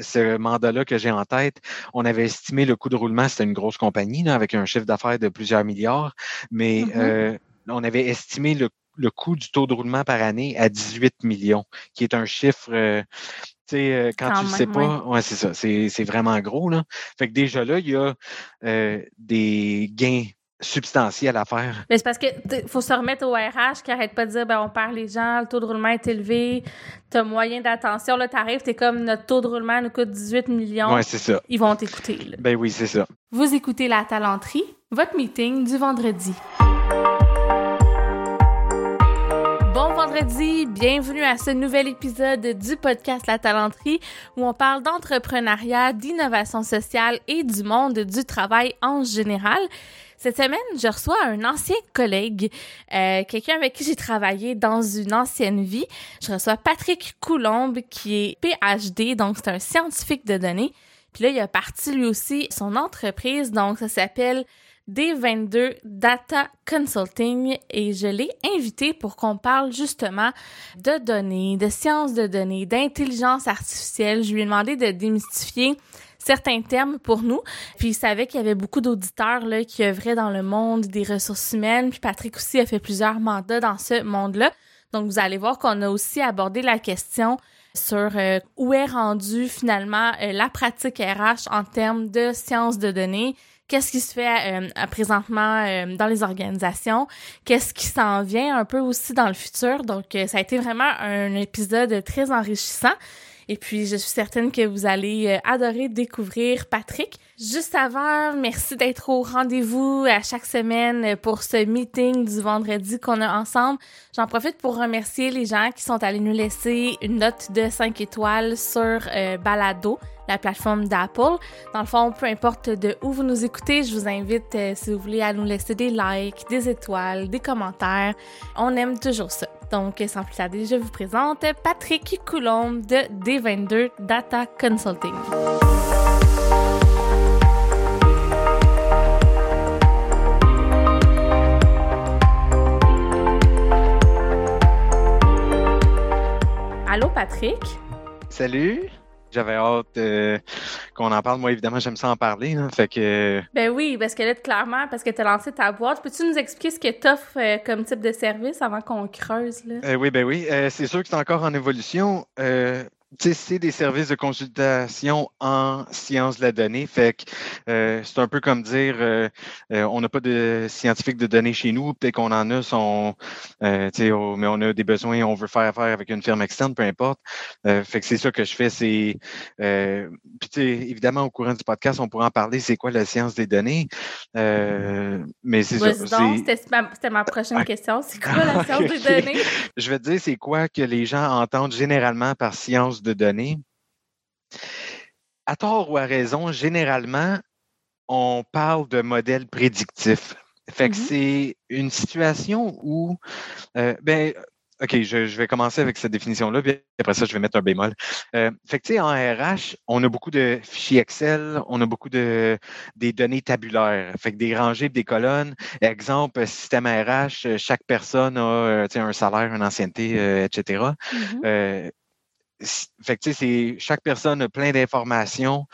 ce mandat-là que j'ai en tête, on avait estimé le coût de roulement, c'était une grosse compagnie là, avec un chiffre d'affaires de plusieurs milliards, mais Mhm. euh, on avait estimé le, le coût du taux de roulement par année à 18 millions, qui est un chiffre, euh, tu sais, euh, quand, Quand tu le même, sais pas, ouais, c'est ça, c'est c'est vraiment gros. Là. Fait que déjà là, il y a euh, des gains substantiels à faire. Mais c'est parce que faut se remettre au RH qui arrête pas de dire ben on perd les gens, le taux de roulement est élevé, t'as moyen d'attention, là t'arrives, t'es comme notre taux de roulement nous coûte 18 millions, Ouais, c'est ça. ils vont t'écouter. Ben oui, c'est ça. Vous écoutez La Talenterie, votre meeting du vendredi. Bon vendredi, bienvenue à ce nouvel épisode du podcast La Talenterie où on parle d'entrepreneuriat, d'innovation sociale et du monde du travail en général. Cette semaine, je reçois un ancien collègue, euh, quelqu'un avec qui j'ai travaillé dans une ancienne vie. Je reçois Patrick Coulombe qui est PhD, donc c'est un scientifique de données. Puis là, il a parti lui aussi son entreprise, donc ça s'appelle D22 Data Consulting et je l'ai invité pour qu'on parle justement de données, de sciences de données, d'intelligence artificielle. Je lui ai demandé de démystifier certains termes pour nous. Puis il savait qu'il y avait beaucoup d'auditeurs là qui œuvraient dans le monde des ressources humaines. Puis Patrick aussi a fait plusieurs mandats dans ce monde-là. Donc vous allez voir qu'on a aussi abordé la question sur euh, où est rendue finalement euh, la pratique RH en termes de sciences de données. Qu'est-ce qui se fait à présentement euh, dans les organisations? Qu'est-ce qui s'en vient un peu aussi dans le futur? Donc, ça a été vraiment un épisode très enrichissant. Et puis, je suis certaine que vous allez euh, adorer découvrir Patrick. Juste avant, merci d'être au rendez-vous à chaque semaine pour ce meeting du vendredi qu'on a ensemble. J'en profite pour remercier les gens qui sont allés nous laisser une note de 5 étoiles sur euh, Balado, la plateforme d'Apple. Dans le fond, peu importe de où vous nous écoutez, je vous invite, euh, si vous voulez, à nous laisser des likes, des étoiles, des commentaires. On aime toujours ça. Donc, sans plus tarder, je vous présente Patrick Coulombe de D22 Data Consulting. Allô, Patrick? Salut! J'avais hâte euh, qu'on en parle. Moi, évidemment, j'aime ça en parler. là. Fait que Ben oui, parce que là, clairement, parce que tu as lancé ta boîte, peux-tu nous expliquer ce que tu offres comme type de service avant qu'on creuse? Là? Euh, oui, ben oui. Euh, c'est sûr que c'est encore en évolution. C'est des services de consultation en sciences de la donnée. Fait que euh, c'est un peu comme dire euh, euh, on n'a pas de scientifiques de données chez nous, peut-être qu'on en a, son, euh, oh, mais on a des besoins, on veut faire affaire avec une firme externe, peu importe. Euh, fait que c'est ça que je fais, c'est euh, évidemment, au courant du podcast, on pourra en parler, c'est quoi la science des données? Euh, mais c'est ça. C'était ma, prochaine Ah. question. C'est quoi la science des données? Je vais te dire, c'est quoi que les gens entendent généralement par science de données. À tort ou à raison, généralement, on parle de modèles prédictifs. Fait que Mhm. c'est une situation où, euh, ben, OK, je, je vais commencer avec cette définition-là, puis après ça, je vais mettre un bémol. Euh, fait que, tu sais, en RH, on a beaucoup de fichiers Excel, on a beaucoup de des données tabulaires, fait que des rangées, des colonnes. Exemple, système RH, chaque personne a euh, tu sais, un salaire, une ancienneté, euh, etc. Euh, fait que, tu sais, c'est- chaque personne a plein d'informations.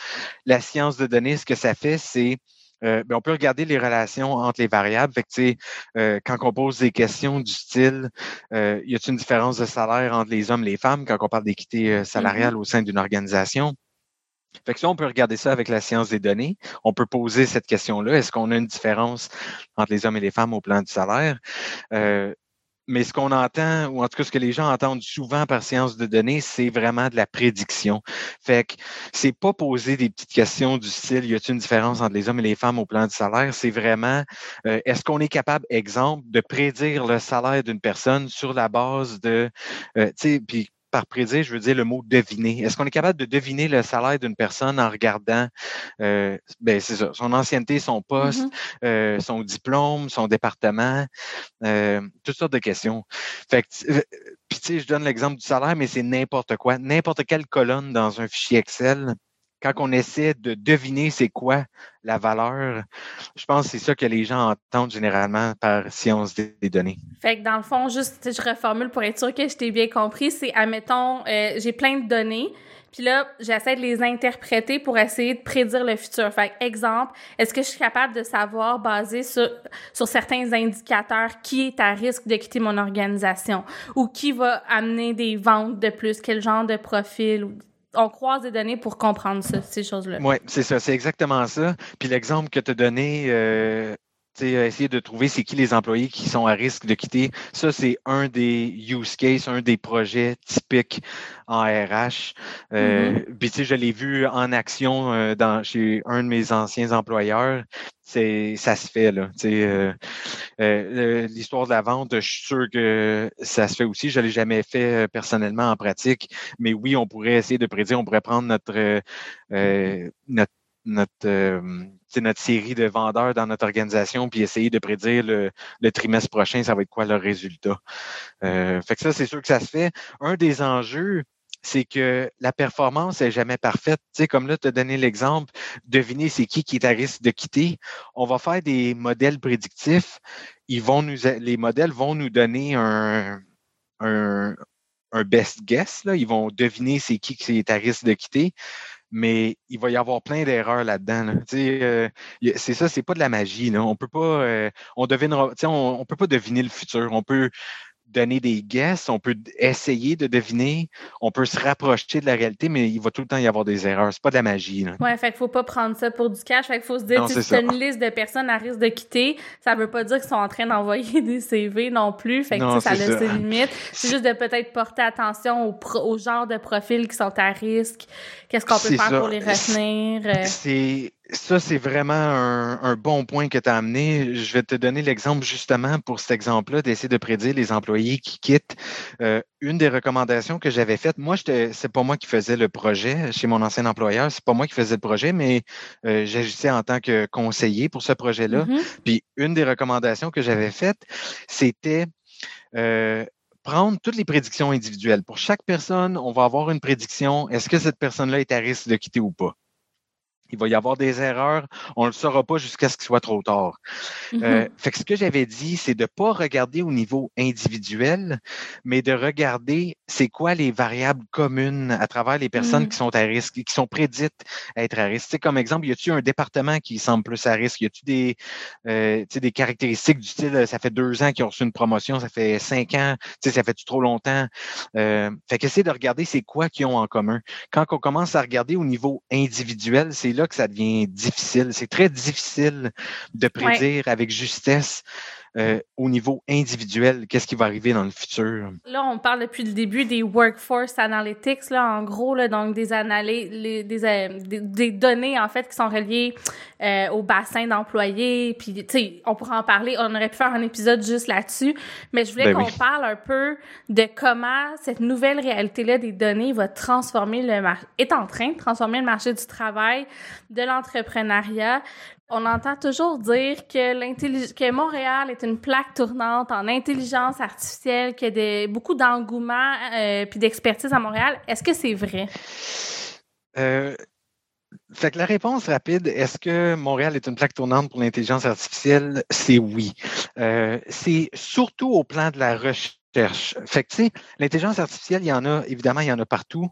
La science de données, ce que ça fait, c'est euh, ben, on peut regarder les relations entre les variables. Fait que, tu sais, euh, quand on pose des questions du style, euh, y a-t-il une différence de salaire entre les hommes et les femmes quand on parle d'équité euh, salariale au sein d'une organisation? Fait que ça, on peut regarder ça avec la science des données. On peut poser cette question-là. Est-ce qu'on a une différence entre les hommes et les femmes au plan du salaire? Mais ce qu'on entend, ou en tout cas ce que les gens entendent souvent par science de données, c'est vraiment de la prédiction. Fait que c'est pas poser des petites questions du style y a-t-il une différence entre les hommes et les femmes au plan du salaire? C'est vraiment euh, est-ce qu'on est capable, exemple, de prédire le salaire d'une personne sur la base de euh, tu sais, puis par prédire, je veux dire le mot deviner. Est-ce qu'on est capable de deviner le salaire d'une personne en regardant, euh, ben c'est ça, son ancienneté, son poste, Mhm. euh, son diplôme, son département, euh, toutes sortes de questions. Fait que, puis tu sais, je donne l'exemple du salaire, mais c'est n'importe quoi, n'importe quelle colonne dans un fichier Excel. Quand on essaie de deviner c'est quoi la valeur, je pense que c'est ça que les gens entendent généralement par science des données. Fait que dans le fond, juste, je reformule pour être sûr que je t'ai bien compris, c'est, admettons, euh, j'ai plein de données, Puis là, j'essaie de les interpréter pour essayer de prédire le futur. Fait exemple, est-ce que je suis capable de savoir, basé sur, sur certains indicateurs, qui est à risque de quitter mon organisation ou qui va amener des ventes de plus, quel genre de profil on croise des données pour comprendre ces choses-là. Oui, c'est ça, c'est exactement ça. Puis l'exemple que tu as donné, euh, essayer de trouver c'est qui les employés qui sont à risque de quitter. Ça, c'est un des use cases, un des projets typiques en RH. Euh. Puis, sais, je l'ai vu en action euh, dans, chez un de mes anciens employeurs. C'est, ça se fait, là. Euh, euh, l'histoire de la vente, je suis sûr que ça se fait aussi. Je ne l'ai jamais fait personnellement en pratique. Mais oui, on pourrait essayer de prédire, on pourrait prendre notre, notre notre, euh, notre série de vendeurs dans notre organisation, puis essayer de prédire le, trimestre prochain, ça va être quoi le résultat. Euh, fait que ça, c'est sûr que ça se fait. Un des enjeux, c'est que la performance n'est jamais parfaite. Tu sais, comme là, tu as donné l'exemple, deviner c'est qui qui est à risque de quitter. On va faire des modèles prédictifs. Ils vont nous, les modèles vont nous donner un, un, un best guess. Là. Ils vont deviner c'est qui qui est à risque de quitter mais il va y avoir plein d'erreurs là-dedans. Euh, c'est ça, c'est pas de la magie. Là. On peut pas, euh, on, on peut pas deviner le futur. On peut donner des guesses, on peut essayer de deviner, on peut se rapprocher de la réalité, mais il va tout le temps y avoir des erreurs. C'est pas de la magie. Là. Ouais, fait qu'il faut pas prendre ça pour du cash. Fait qu'il faut se dire, si c'est une liste de personnes à risque de quitter, ça veut pas dire qu'ils sont en train d'envoyer des CV non plus. Fait que ça a ses limites. C'est juste de peut-être porter attention au, genre de profils qui sont à risque. Qu'est-ce qu'on peut faire pour les retenir? Euh? C'est ça, c'est vraiment un, bon point que tu as amené. Je vais te donner l'exemple justement pour cet exemple-là, d'essayer de prédire les employés qui quittent. Euh, une des recommandations que j'avais faites, moi, c'est pas moi qui faisais le projet chez mon ancien employeur, c'est pas moi qui faisais le projet, mais euh, j'agissais en tant que conseiller pour ce projet-là. Mm-hmm. Puis une des recommandations que j'avais faites, c'était euh, prendre toutes les prédictions individuelles. Pour chaque personne, on va avoir une prédiction. Est-ce que cette personne-là est à risque de quitter ou pas? Il va y avoir des erreurs. On ne le saura pas jusqu'à ce qu'il soit trop tard. Mm-hmm. Euh, fait que ce que j'avais dit, c'est de ne pas regarder au niveau individuel, mais de regarder c'est quoi les variables communes à travers les personnes mm. qui sont à risque, qui sont prédites à être à risque. comme exemple, y a-t-il un département qui semble plus à risque? Y a-t-il des, euh, des caractéristiques du style, ça fait deux ans qu'ils ont reçu une promotion, ça fait cinq ans, ça fait trop longtemps? Euh, fait qu'essayer de regarder c'est quoi qu'ils ont en commun. Quand on commence à regarder au niveau individuel, c'est là que ça devient difficile. C'est très difficile de prédire avec justesse euh, au niveau individuel, qu'est-ce qui va arriver dans le futur? Là, on parle depuis le début des workforce analytics, là, en gros, là, donc des analyses, euh, des, des, données, en fait, qui sont reliées euh, au bassin d'employés. Puis, tu sais, on pourrait en parler, on aurait pu faire un épisode juste là-dessus, mais je voulais ben qu'on parle un peu de comment cette nouvelle réalité-là des données va transformer le marché, est en train de transformer le marché du travail, de l'entrepreneuriat. On entend toujours dire que, Montréal est une plaque tournante en intelligence artificielle, qu'il y a beaucoup d'engouement euh, puis d'expertise à Montréal. Est-ce que c'est vrai? Euh, fait que la réponse rapide, est-ce que Montréal est une plaque tournante pour l'intelligence artificielle? C'est oui. Euh, c'est surtout au plan de la recherche. Fait que, tu l'intelligence artificielle, il y en a, évidemment, il y en a partout.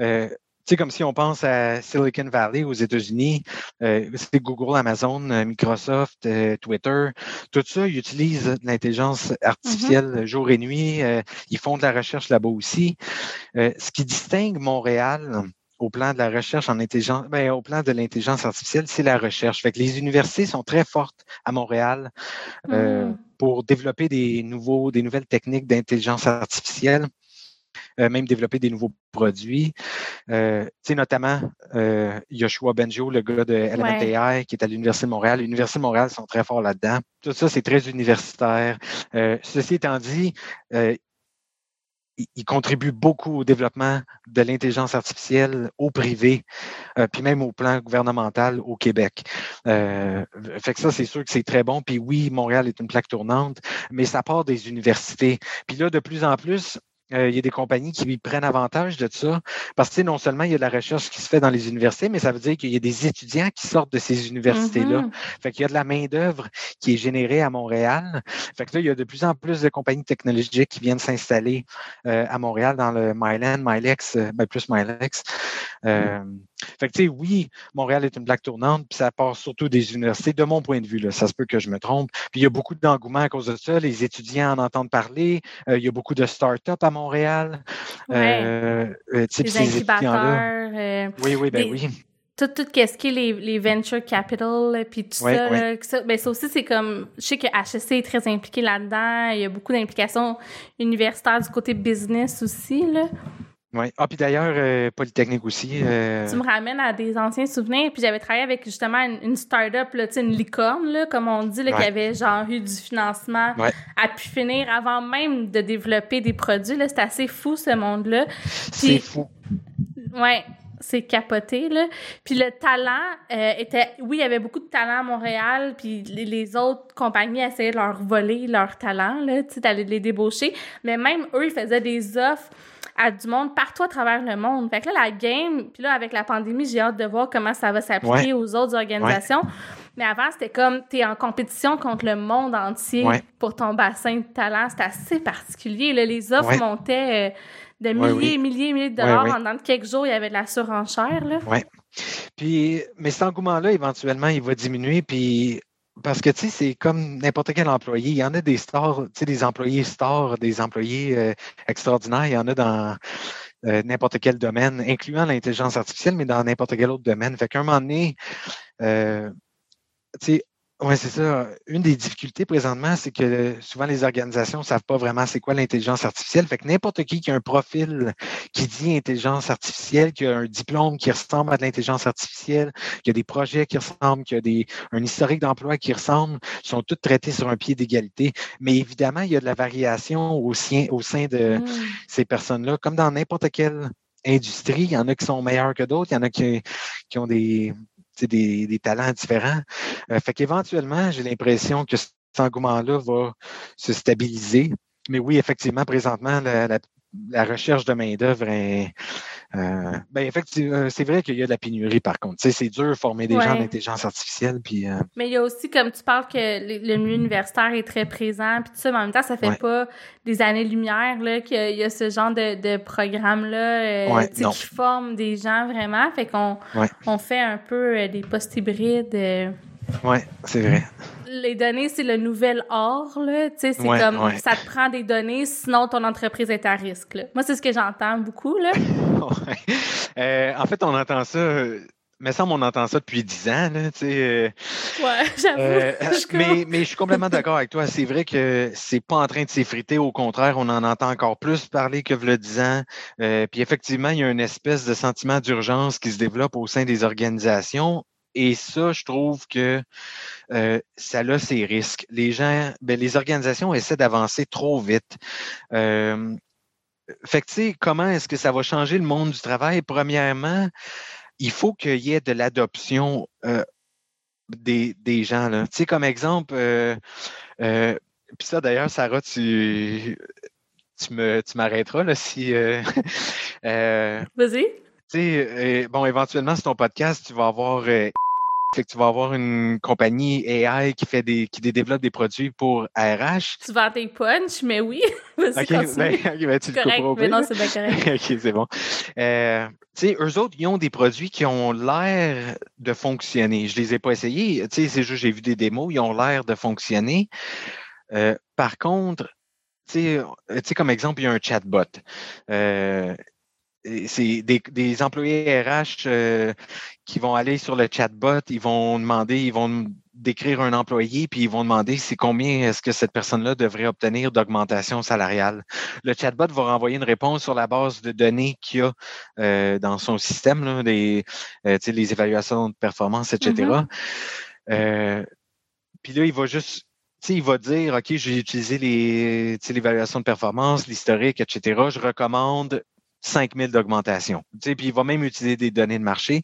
Euh, c'est comme si on pense à Silicon Valley aux États-Unis, euh, c'est Google, Amazon, euh, Microsoft, euh, Twitter, tout ça, ils utilisent l'intelligence artificielle mm-hmm. jour et nuit. ils font de la recherche là-bas aussi. ce qui distingue Montréal au plan de la recherche en intelligence, ben, au plan de l'intelligence artificielle, c'est la recherche. Fait que les universités sont très fortes à Montréal mm. pour développer des nouveaux, des nouvelles techniques d'intelligence artificielle. Euh, même développer des nouveaux produits. Euh, tu sais, notamment euh, Yoshua Benjo, le gars de Element qui est à l'Université de Montréal. L'Université de Montréal sont très forts là-dedans. Tout ça, c'est très universitaire. ceci étant dit, il contribue beaucoup au développement de l'intelligence artificielle au privé, puis même au plan gouvernemental au Québec. fait que ça, c'est sûr que c'est très bon. Puis oui, Montréal est une plaque tournante, mais ça part des universités. Puis là, de plus en plus, euh, il y a des compagnies qui prennent avantage de ça parce que non seulement il y a de la recherche qui se fait dans les universités, mais ça veut dire qu'il y a des étudiants qui sortent de ces universités-là. Mm-hmm. Fait qu'il y a de la main-d'œuvre qui est générée à Montréal. Fait que là, il y a de plus en plus de compagnies technologiques qui viennent s'installer euh, à Montréal dans le Myland, Mylex, euh, ben plus Mylex. Fait que, oui, Montréal est une plaque tournante, puis ça part surtout des universités, de mon point de vue. Là, ça se peut que je me trompe. Puis il y a beaucoup d'engouement à cause de ça. Les étudiants en entendent parler. il y a beaucoup de start-up à Montréal. Euh, euh, les incubateurs. Euh, oui, oui, ben oui. Tout, tout ce qui est les, les venture capital, puis tout ça, ça, ben ça aussi, c'est comme, je sais que HSC est très impliqué là-dedans, il y a beaucoup d'implications universitaires du côté business aussi, là. Oui. Ah, puis d'ailleurs, euh, Polytechnique aussi. Euh, tu me ramènes à des anciens souvenirs. Puis j'avais travaillé avec justement une, start-up, là, une licorne, là, comme on dit, là, qui avait genre eu du financement à pu finir avant même de développer des produits. C'était assez fou, ce monde-là. C'est fou. Ouais c'est capoté là. Puis le talent euh, était oui, il y avait beaucoup de talent à Montréal, puis les, autres compagnies essayaient de leur voler leur talent là, tu sais d'aller les débaucher, mais même eux ils faisaient des offres à du monde partout à travers le monde. Fait que là, la game, puis là, avec la pandémie, j'ai hâte de voir comment ça va s'appliquer aux autres organisations. Mais avant, c'était comme, tu es en compétition contre le monde entier pour ton bassin de talent. C'était assez particulier. Là, les offres montaient euh, de milliers et milliers et milliers de dollars. Pendant quelques jours, il y avait de la surenchère. Oui. Puis, mais cet engouement-là, éventuellement, il va diminuer. Puis, parce que, tu sais, c'est comme n'importe quel employé. Il y en a des stars, tu sais, des employés stars, des employés euh, extraordinaires. Il y en a dans euh, n'importe quel domaine, incluant l'intelligence artificielle, mais dans n'importe quel autre domaine. Fait qu'à un moment donné, euh, tu sais, oui, c'est ça. Une des difficultés présentement, c'est que souvent les organisations ne savent pas vraiment c'est quoi l'intelligence artificielle. Fait que n'importe qui qui a un profil qui dit intelligence artificielle, qui a un diplôme qui ressemble à de l'intelligence artificielle, qui a des projets qui ressemblent, qui a des, un historique d'emploi qui ressemble, sont tous traités sur un pied d'égalité. Mais évidemment, il y a de la variation au, sein, au sein de mmh. ces personnes-là, comme dans n'importe quelle industrie. Il y en a qui sont meilleurs que d'autres, il y en a qui, qui ont des, des, talents différents. Euh, fait qu'éventuellement, j'ai l'impression que cet engouement-là va se stabiliser. Mais oui, effectivement, présentement, la, recherche de main-d'œuvre est. Euh, ben, effectivement, euh, c'est vrai qu'il y a de la pénurie, par contre. c'est dur de former des gens d'intelligence artificielle. Puis, Mais il y a aussi, comme tu parles, que le, milieu universitaire est très présent, puis tout ça, mais en même temps, ça fait pas des années-lumière qu'il y, a ce genre de, programme-là qui forme des gens vraiment. Fait qu'on on fait un peu des post-hybrides. Oui, c'est vrai. Les données, c'est le nouvel or, là. Tu sais, c'est comme, ça te prend des données, sinon ton entreprise est à risque, Moi, c'est ce que j'entends beaucoup, là. Euh, en fait, on entend ça mais ça, on entend ça depuis dix ans. Là, tu sais, euh, ouais, j'avoue. Euh, mais, mais je suis complètement d'accord avec toi. C'est vrai que c'est pas en train de s'effriter. Au contraire, on en entend encore plus parler que le dix ans. puis effectivement, il y a une espèce de sentiment d'urgence qui se développe au sein des organisations. Et ça, je trouve que euh, ça a ses risques. Les gens, ben, les organisations essaient d'avancer trop vite. Euh, fait que, tu sais, comment est-ce que ça va changer le monde du travail? Premièrement, il faut qu'il y ait de l'adoption euh, des, des, gens. Tu sais, comme exemple, puis ça d'ailleurs, Sarah, tu, tu tu m'arrêteras si. Vas-y. Tu sais, bon, éventuellement, sur ton podcast, tu vas avoir fait que tu vas avoir une compagnie AI qui fait des qui développe des produits pour RH. Tu vends tes punch, mais oui. OK, ben, ben, tu correct, mais non, c'est bien correct. OK, c'est bon. Euh, tu sais, eux autres, ils ont des produits qui ont l'air de fonctionner. Je les ai pas essayés. Tu sais, c'est juste j'ai vu des démos, ils ont l'air de fonctionner. Euh, par contre, tu sais, comme exemple, il y a un chatbot. Euh, c'est des, des, employés RH euh, qui vont aller sur le chatbot, ils vont demander, ils vont décrire un employé, puis ils vont demander c'est combien est-ce que cette personne-là devrait obtenir d'augmentation salariale? Le chatbot va renvoyer une réponse sur la base de données qu'il y a euh, dans son système, là, des, euh, les évaluations de performance, etc. Mm-hmm. puis là, il va juste il va dire, OK, j'ai utilisé les, l'évaluation de performance, l'historique, etc. Je recommande 5 000 d'augmentation. Puis il va même utiliser des données de marché.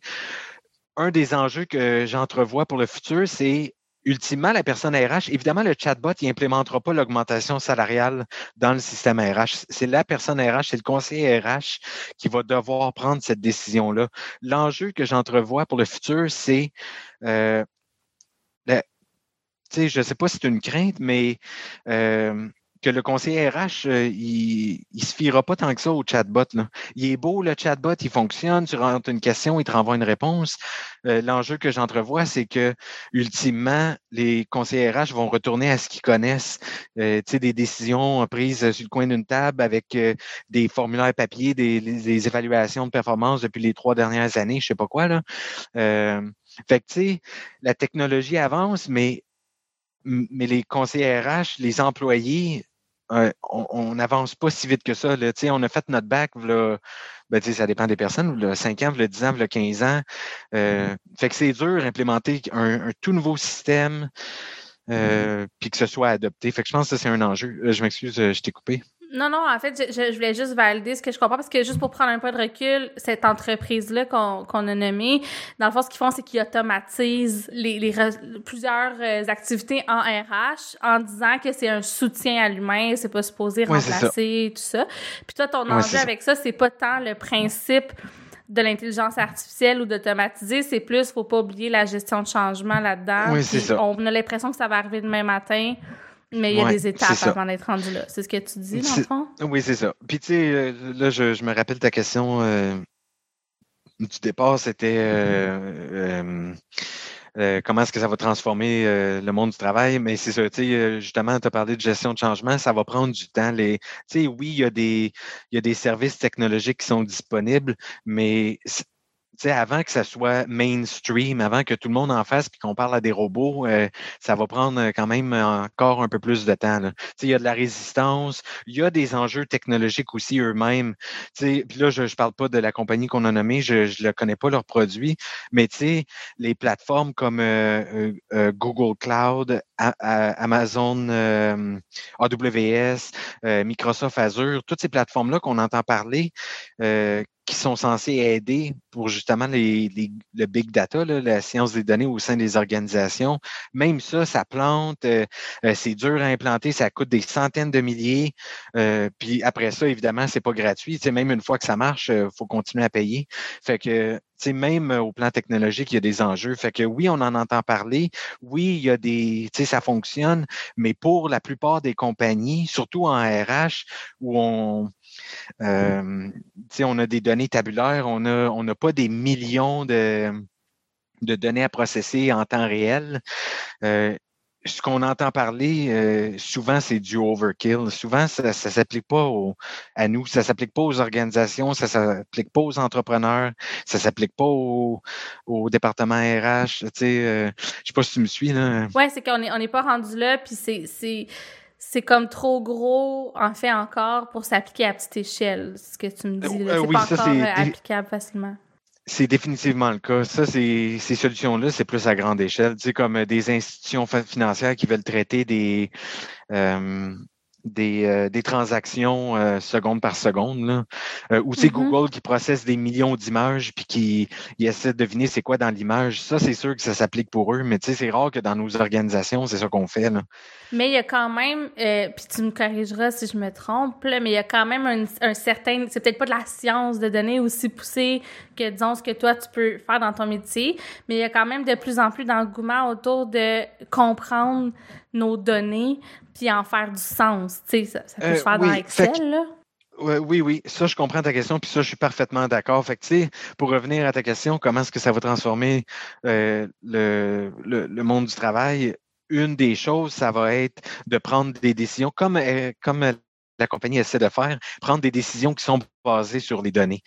Un des enjeux que j'entrevois pour le futur, c'est ultimement, la personne RH, évidemment, le chatbot, il n'implémentera pas l'augmentation salariale dans le système RH. C'est la personne RH, c'est le conseiller RH qui va devoir prendre cette décision-là. L'enjeu que j'entrevois pour le futur, c'est euh, je ne sais pas si c'est une crainte, mais euh, que le conseiller RH, euh, il ne se fiera pas tant que ça au chatbot. Il est beau, le chatbot, il fonctionne, tu rentres une question, il te renvoie une réponse. Euh, l'enjeu que j'entrevois, c'est que, ultimement, les conseillers RH vont retourner à ce qu'ils connaissent. Euh, des décisions prises sur le coin d'une table avec des formulaires papier, des, évaluations de performance depuis les trois dernières années, je sais pas quoi. Là. fait que, tu sais, la technologie avance, mais mais les conseillers RH, les employés, euh, on n'avance pas si vite que ça. Là. On a fait notre bac, là, ben, ça dépend des personnes, là, 5 ans, là, 10 ans, là, 15 ans. Euh, mm-hmm. fait que c'est dur d'implémenter un, tout nouveau système euh, mm-hmm. puis que ce soit adopté. Fait que je pense que c'est un enjeu. Je m'excuse, je t'ai coupé. Non, non, en fait, je, voulais juste valider ce que je comprends parce que juste pour prendre un peu de recul, cette entreprise-là qu'on a nommée, dans le fond, ce qu'ils font, c'est qu'ils automatisent les, les plusieurs euh, activités en RH en disant que c'est un soutien à l'humain, c'est pas supposé remplacer tout ça. Puis toi, ton enjeu avec ça, c'est pas tant le principe de l'intelligence artificielle ou d'automatiser, c'est plus, faut pas oublier la gestion de changement là-dedans. Oui, c'est ça. On a l'impression que ça va arriver demain matin mais il y a des étapes avant d'être rendu là. C'est ce que tu dis, dans le fond? Oui, c'est ça. Puis, tu sais, euh, là, je, me rappelle ta question euh, du départ, c'était euh, comment est-ce que ça va transformer le monde du travail? Mais c'est ça, tu sais, justement, tu as parlé de gestion de changement, ça va prendre du temps. Les, tu sais, oui, il y, a des, il y a des services technologiques qui sont disponibles, mais avant que ça soit mainstream, avant que tout le monde en fasse puis qu'on parle à des robots, euh, ça va prendre euh, quand même encore un peu plus de temps. Il y a de la résistance, il y a des enjeux technologiques aussi eux-mêmes. Puis là, je ne parle pas de la compagnie qu'on a nommée, je ne connais pas leurs produits, mais les plateformes comme euh, Google Cloud, Amazon AWS, Microsoft Azure, toutes ces plateformes-là qu'on entend parler, qui sont censés aider pour justement les, le big data, la science des données au sein des organisations. Même ça, ça plante, euh, euh, c'est dur à implanter, ça coûte des centaines de milliers. Euh, puis après ça, évidemment, c'est pas gratuit. Tu même une fois que ça marche, il faut continuer à payer. Fait que tu même au plan technologique, il y a des enjeux. Fait que oui, on en entend parler. Oui, il y a des, tu sais, ça fonctionne, mais pour la plupart des compagnies, surtout en RH, où on, euh, on a des données tabulaires, on n'a on pas des millions de, de, données à processer en temps réel. Euh, ce qu'on entend parler, euh, souvent, c'est du overkill. Souvent, ça ne s'applique pas à nous, ça ne s'applique pas aux organisations, ça ne s'applique pas aux entrepreneurs, ça ne s'applique pas au, département RH. Tu sais, je ne sais pas si tu me suis. Oui, c'est qu'on n'est on pas rendu là, puis c'est c'est comme trop gros, en fait, encore pour s'appliquer à petite échelle, ce que tu me dis. Euh, c'est pas encore euh, applicable facilement. C'est définitivement le cas. Ça, ces solutions-là, c'est plus à grande échelle. Tu sais, comme euh, des institutions financières qui veulent traiter des, des, euh, des transactions euh, seconde par seconde. Là. Euh, ou c'est mm-hmm. Google qui processe des millions d'images puis qui essaie de deviner c'est quoi dans l'image. Ça, c'est sûr que ça s'applique pour eux, mais tu sais, c'est rare que dans nos organisations, c'est ça qu'on fait. Là. Mais il y a quand même, puis tu me corrigeras si je me trompe, là, mais il y a quand même un, un certain, c'est peut-être pas de la science de données aussi poussée que, disons, ce que toi, tu peux faire dans ton métier, mais il y a quand même de plus en plus d'engouement autour de comprendre nos données puis en faire du sens. Tu sais, ça, peut se euh, faire dans Excel, là. Oui, oui, ça, je comprends ta question, puis ça, je suis parfaitement d'accord. Fait que, tu sais, pour revenir à ta question, comment est-ce que ça va transformer euh, le, le, monde du travail? Une des choses, ça va être de prendre des décisions comme, euh, comme la compagnie essaie de faire, prendre des décisions qui sont basées sur les données.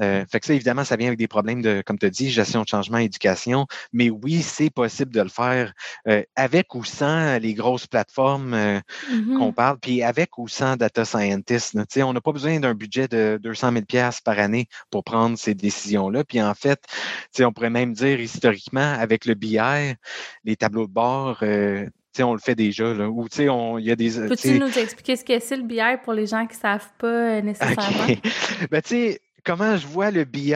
Euh, fait que ça, évidemment, ça vient avec des problèmes de, comme tu as dit, gestion de changement, éducation. Mais oui, c'est possible de le faire euh, avec ou sans les grosses plateformes euh, mm-hmm. qu'on parle, puis avec ou sans data scientists. on n'a pas besoin d'un budget de 200 000 par année pour prendre ces décisions-là. Puis en fait, on pourrait même dire historiquement, avec le BI, les tableaux de bord, on le fait déjà. Là. Ou, il y a des. Peux-tu nous expliquer ce que c'est le BI pour les gens qui ne savent pas euh, nécessairement? Ben, tu sais, comment je vois le BI,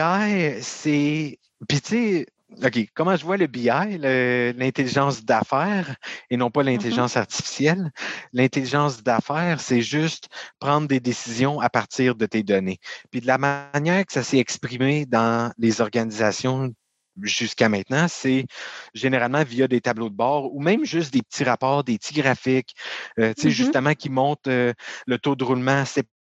c'est. Puis, tu sais, OK. Comment je vois le BI, l'intelligence d'affaires et non pas mm-hmm. l'intelligence artificielle? L'intelligence d'affaires, c'est juste prendre des décisions à partir de tes données. Puis de la manière que ça s'est exprimé dans les organisations jusqu'à maintenant, c'est généralement via des tableaux de bord ou même juste des petits rapports, des petits graphiques, euh, tu sais, mm-hmm. justement, qui montrent euh, le taux de roulement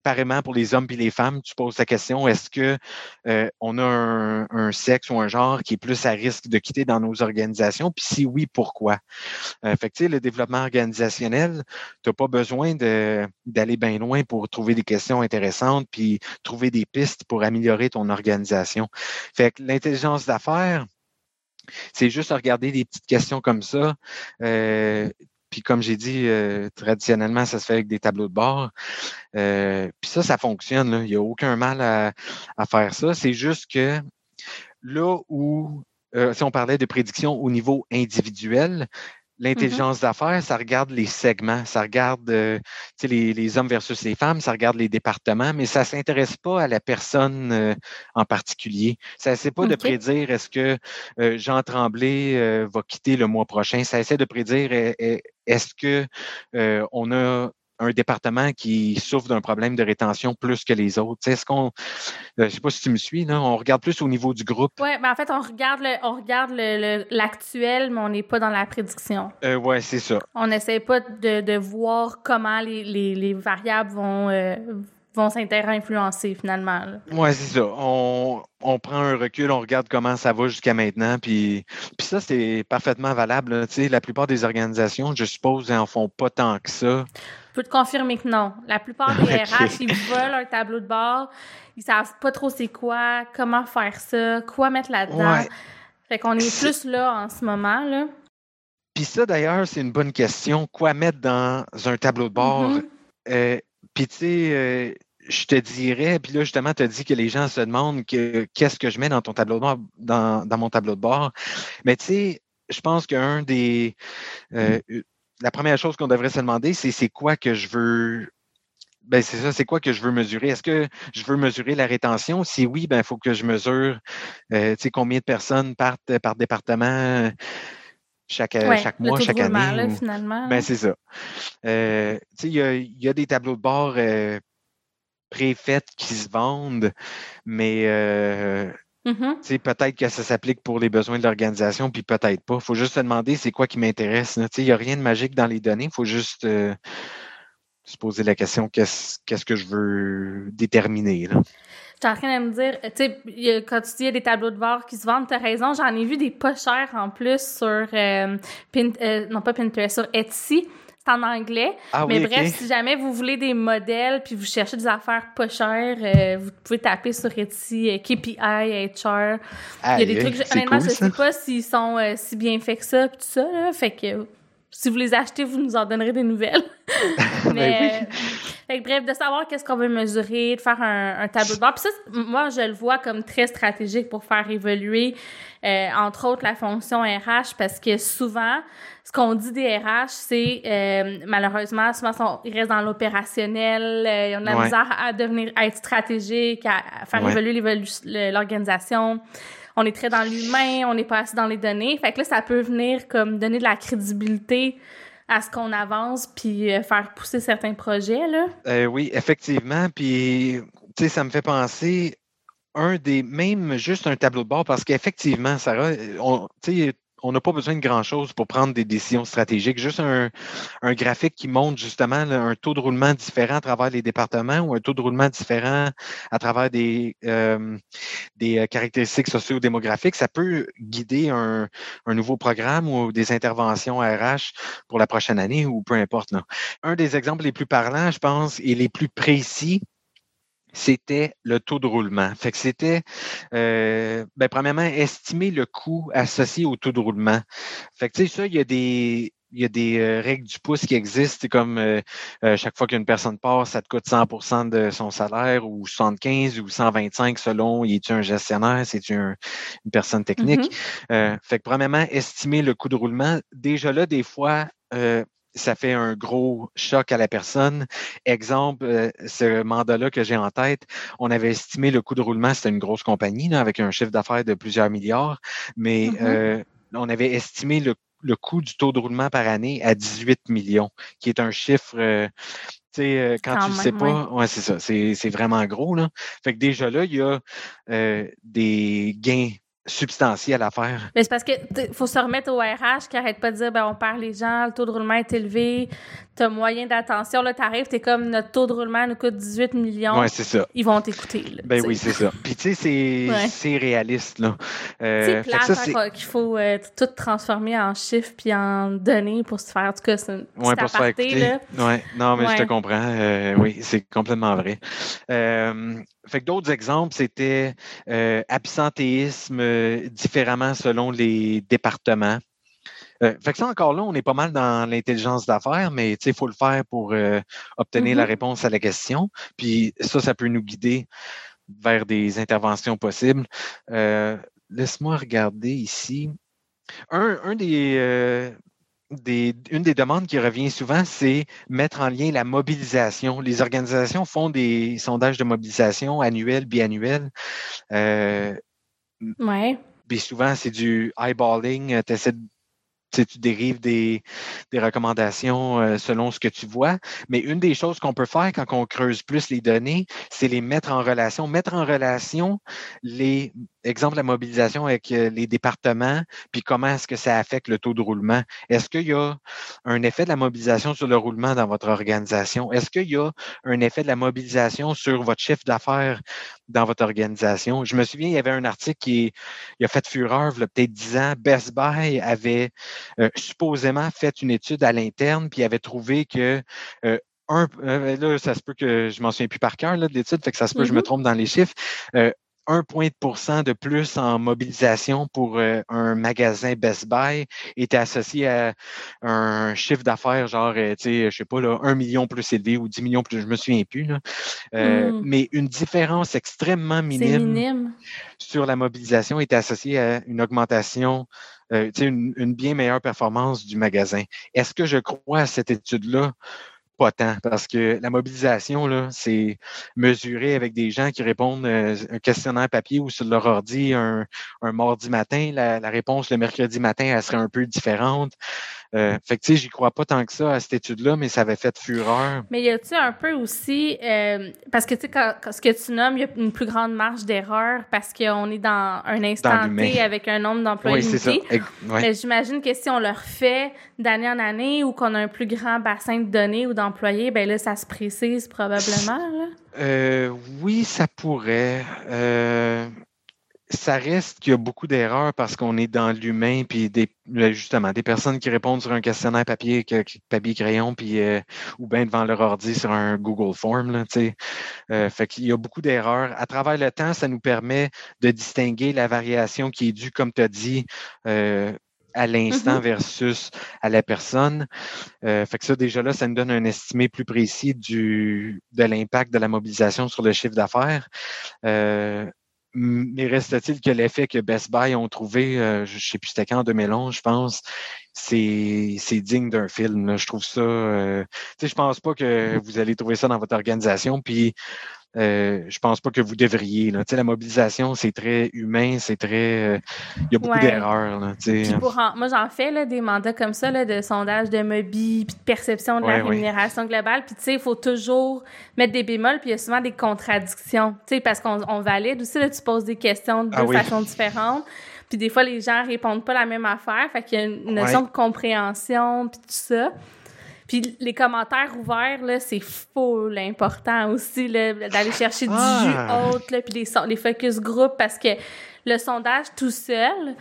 pareillement pour les hommes et les femmes, tu poses la question, est-ce que euh, on a un, sexe ou un genre qui est plus à risque de quitter dans nos organisations? Puis si oui, pourquoi? Euh, fait que, le développement organisationnel, tu n'as pas besoin d'aller bien loin pour trouver des questions intéressantes puis trouver des pistes pour améliorer ton organisation. Fait que l'intelligence d'affaires, c'est juste regarder des petites questions comme ça. Euh, puis comme j'ai dit, euh, traditionnellement, ça se fait avec des tableaux de bord. Euh, puis ça, ça fonctionne. Il n'y a aucun mal à, faire ça. C'est juste que là où, euh, si on parlait de prédiction au niveau individuel, Mm-hmm. L'intelligence d'affaires, ça regarde les segments, ça regarde euh, les, les, hommes versus les femmes, ça regarde les départements, mais ça ne s'intéresse pas à la personne euh, en particulier. Ça essaie pas de prédire est-ce que euh, Jean Tremblay va quitter le mois prochain. Ça essaie de prédire est-ce que on a un département qui souffre d'un problème de rétention plus que les autres? Est-ce qu'on, euh, je ne sais pas si tu me suis, là, on regarde plus au niveau du groupe? Oui, mais en fait, on regarde le, on regarde l'actuel, mais on n'est pas dans la prédiction. Euh, oui, c'est ça. On n'essaie pas de, de, voir comment les, les, les variables vont, euh, vont s'inter-influencer finalement. Oui, c'est ça. On, on, prend un recul, on regarde comment ça va jusqu'à maintenant. Puis, puis ça, c'est parfaitement valable. La plupart des organisations, je suppose, n'en font pas tant que ça. Je peux te confirmer que non. La plupart des RH, ils volent un tableau de bord. Ils savent pas trop c'est quoi, comment faire ça, quoi mettre là-dedans. Fait qu'on est plus là en ce moment. Là. Puis ça, d'ailleurs, c'est une bonne question. Quoi mettre dans un tableau de bord? Mm-hmm. Euh, puis tu sais, euh, je te dirais, puis là, justement, tu as dit que les gens se demandent qu'est-ce que je mets dans ton tableau de bord, dans, mon tableau de bord. Mais tu sais, je pense qu'un des. Euh, la première chose qu'on devrait se demander, c'est c'est quoi que je veux. Ben, c'est ça, c'est quoi que je veux mesurer? Est-ce que je veux mesurer la rétention? Si oui, ben, il faut que je mesure euh, sais combien de personnes partent par département chaque, chaque mois, chaque année. finalement. Ben, c'est ça. Euh, il y a, y a, des tableaux de bord euh, préfaits qui se vendent, mais euh, mm-hmm. peut-être que ça s'applique pour les besoins de l'organisation, puis peut-être pas. Il faut juste se demander c'est quoi qui m'intéresse. Il n'y a rien de magique dans les données. Il faut juste se poser la question qu'est-ce que je veux déterminer. Là? Tu es en train de me dire, tu sais, quand tu dis il y a des tableaux de bord qui se vendent, tu as raison, j'en ai vu des pas chers en plus sur, euh, euh, non pas Pinterest, sur Etsy. C'est en anglais. Ah mais bref, si jamais vous voulez des modèles puis vous cherchez des affaires pas chères, euh, vous pouvez taper sur Etsy KPI, HR. il y a des trucs, honnêtement, je sais pas s'ils sont si bien faits que ça, tout ça, là, fait que si vous les achetez, vous nous en donnerez des nouvelles. Ben mais, bref, de savoir qu'est-ce qu'on veut mesurer, de faire un, tableau de bord. Puis ça, moi, je le vois comme très stratégique pour faire évoluer, euh, entre autres, la fonction RH, parce que souvent, ce qu'on dit des RH, c'est euh, malheureusement, souvent, ils restent dans l'opérationnel, euh, ils ont de la misère à devenir, à être stratégique, à, faire évoluer l'organisation on est très dans l'humain, on n'est pas assez dans les données. Fait que là, ça peut venir comme donner de la crédibilité à ce qu'on avance puis euh, faire pousser certains projets. Euh, oui, effectivement. Puis, tu sais, ça me fait penser un des, même juste un tableau de bord, parce qu'effectivement, Sarah, tu sais, on n'a pas besoin de grand-chose pour prendre des décisions stratégiques. Juste un, graphique qui montre justement un taux de roulement différent à travers les départements ou un taux de roulement différent à travers des, euh, euh, caractéristiques socio-démographiques, ça peut guider un, nouveau programme ou des interventions RH pour la prochaine année ou peu importe. Un des exemples les plus parlants, je pense, et les plus précis, c'était le taux de roulement. Fait que c'était, euh, ben, premièrement, estimer le coût associé au taux de roulement. Fait que, tu sais, ça, il y a des, il y a des euh, règles du pouce qui existent, comme euh, chaque fois qu'une personne passe, ça te coûte 100% de son salaire ou 75 ou 125 selon, il est un gestionnaire, c'est une personne technique? Mm-hmm. fait que premièrement, estimer le coût de roulement. Déjà là, des fois, ça fait un gros choc à la personne. Exemple, euh, ce mandat-là que j'ai en tête, on avait estimé le coût de roulement, c'était une grosse compagnie avec un chiffre d'affaires de plusieurs milliards, mais mm-hmm. euh, on avait estimé le, coût du taux de roulement par année à 18 millions, qui est un chiffre. Euh, tu sais, quand, tu ne sais pas, ouais, c'est ça, c'est vraiment gros. Là. Fait que déjà là, il y a des gains substantiel à faire. Mais c'est parce que faut se remettre au RH qui arrête pas de dire ben on perd les gens, le taux de roulement est élevé, tu as moyen d'attention là t'arrives, t'es comme notre taux de roulement nous coûte 18 millions. Ouais, c'est ça. Ils vont t'écouter Ben oui, c'est ça. Puis tu sais c'est réaliste là. Euh, c'est plate qu'il faut euh, tout transformer en chiffres puis en données pour se faire en tout cas c'est ouais, pour se faire écouter. Ouais, non mais je te comprends. Euh, oui, c'est complètement vrai. Euh, fait que d'autres exemples, c'était absentéisme euh, différemment selon les départements. Euh, fait que ça, encore là, on est pas mal dans l'intelligence d'affaires, mais il faut le faire pour obtenir la mm-hmm. réponse à la question. Puis ça, ça peut nous guider vers des interventions possibles. Laisse-moi regarder ici. un des, une des demandes qui revient souvent, c'est mettre en lien la mobilisation. Les organisations font des sondages de mobilisation annuels, biannuels. Euh, ouais. Puis souvent, c'est du eyeballing. Essaies de tu dérives des, recommandations euh, selon ce que tu vois. Mais une des choses qu'on peut faire quand on creuse plus les données, c'est les mettre en relation. Mettre en relation les, exemple, la mobilisation avec euh, les départements, puis comment est-ce que ça affecte le taux de roulement? Est-ce qu'il y a un effet de la mobilisation sur le roulement dans votre organisation? Est-ce qu'il y a un effet de la mobilisation sur votre chiffre d'affaires dans votre organisation? Je me souviens, il y avait un article qui a fait fureur, il y a peut-être 10 ans. Best Buy avait euh, supposément fait une étude à l'interne, puis avait trouvé que euh, un, là, ça se peut que je m'en souviens plus par cœur de l'étude, fait que ça se peut que je me mm-hmm. trompe dans les chiffres un point de pourcent de plus en mobilisation pour euh, un magasin Best Buy était associé à un chiffre d'affaires genre, euh, tu sais, je sais pas, là, un million plus élevé ou 10 millions plus, je me souviens plus. Là. Euh, hmm. Mais une différence extrêmement minime, sur la mobilisation était associée à une augmentation euh, une, une, bien meilleure performance du magasin. Est-ce que je crois à cette étude-là? Parce que la mobilisation, là, c'est mesuré avec des gens qui répondent euh, un questionnaire papier ou sur leur ordi un, un mardi matin. La, la, réponse le mercredi matin, elle serait un peu différente. Euh, fait que, tu sais, j'y crois pas tant que ça à cette étude-là, mais ça avait fait fureur. Mais y a-tu un peu aussi, euh, parce que, tu sais, ce que tu nommes, il y a une plus grande marge d'erreur parce qu'on est dans un instant T avec un nombre d'employés oui. Mais j'imagine que si on le refait d'année en année ou qu'on a un plus grand bassin de données ou d'employés, ben là, ça se précise probablement, là. Euh, oui, ça pourrait. Euh, ça reste qu'il y a beaucoup d'erreurs parce qu'on est dans l'humain, puis des, justement, des personnes qui répondent sur un questionnaire papier, papier crayon, puis euh, ou bien devant leur ordi sur un Google Form. Là, euh, fait qu'il y a beaucoup d'erreurs. À travers le temps, ça nous permet de distinguer la variation qui est due, comme tu as dit, euh, à l'instant mm-hmm. versus à la personne. Euh, fait que ça, déjà là, ça nous donne un estimé plus précis du, de l'impact de la mobilisation sur le chiffre d'affaires. Euh, mais reste-t-il que l'effet que Best Buy ont trouvé, euh, je ne sais plus c'était quand, en 2011, je pense, c'est digne d'un film. Je trouve ça... Euh, tu sais, je pense pas que vous allez trouver ça dans votre organisation, puis euh, je pense pas que vous devriez. Là. La mobilisation, c'est très humain, c'est très. Il euh, y a beaucoup d'erreurs. Moi, j'en fais là, des mandats comme ça, là, de sondage de mobi, puis de perception de la rémunération globale. Puis, tu sais, il faut toujours mettre des bémols, puis il y a souvent des contradictions. Tu sais, parce qu'on valide aussi, là, tu poses des questions de ah façon différente. Puis des fois, les gens répondent pas la même affaire. Fait qu'il y a une notion de compréhension, puis tout ça. Puis les commentaires ouverts, là, c'est full important aussi, d'aller chercher du ah. jus haute, là, puis les, les focus group, parce que le sondage tout seul,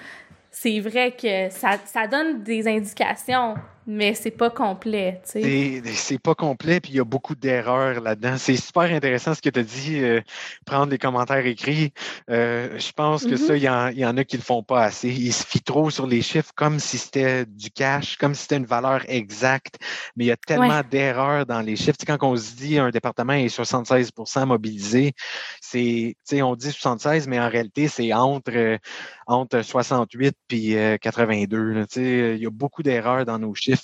c'est vrai que ça, ça donne des indications, mais c'est pas complet. C'est pas complet, puis il y a beaucoup d'erreurs là-dedans. C'est super intéressant ce que tu as dit, euh, prendre les commentaires écrits. Euh, je pense que ça, mm-hmm. il y, en a qui le font pas assez. Ils se fient trop sur les chiffres comme si c'était du cash, comme si c'était une valeur exacte. Mais il y a tellement d'erreurs dans les chiffres. quand on se dit un département est 76% mobilisé, c'est, on dit 76, mais en réalité, c'est entre, euh, entre 68 puis 82. il y a beaucoup d'erreurs dans nos chiffres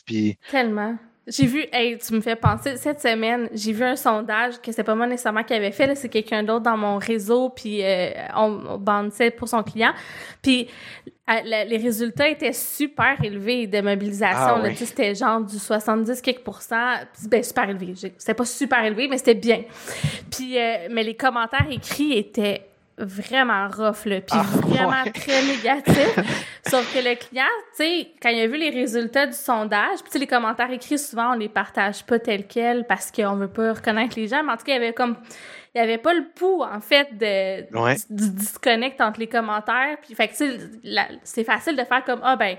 Tellement. J'ai vu, hey, tu me fais penser, cette semaine, j'ai vu un sondage que c'est pas moi nécessairement qui avait fait, c'est quelqu'un d'autre dans mon réseau, puis euh, on, bandait pour son client. Puis les résultats étaient super élevés de mobilisation. Ah, C'était genre du 70 quelques Ben, super élevé. C'était pas super élevé, mais c'était bien. Puis, euh, mais les commentaires écrits étaient vraiment rough, là, puis ah, vraiment très négatif. Sauf que le client, tu sais, quand il a vu les résultats du sondage, puis les commentaires écrits, souvent, on les partage pas tels quels parce qu'on veut pas reconnaître les gens, mais en tout cas, il y avait comme... Il y avait pas le pouls, en fait, de, du, disconnect entre les commentaires. Puis, fait que, c'est facile de faire comme, ah, ben,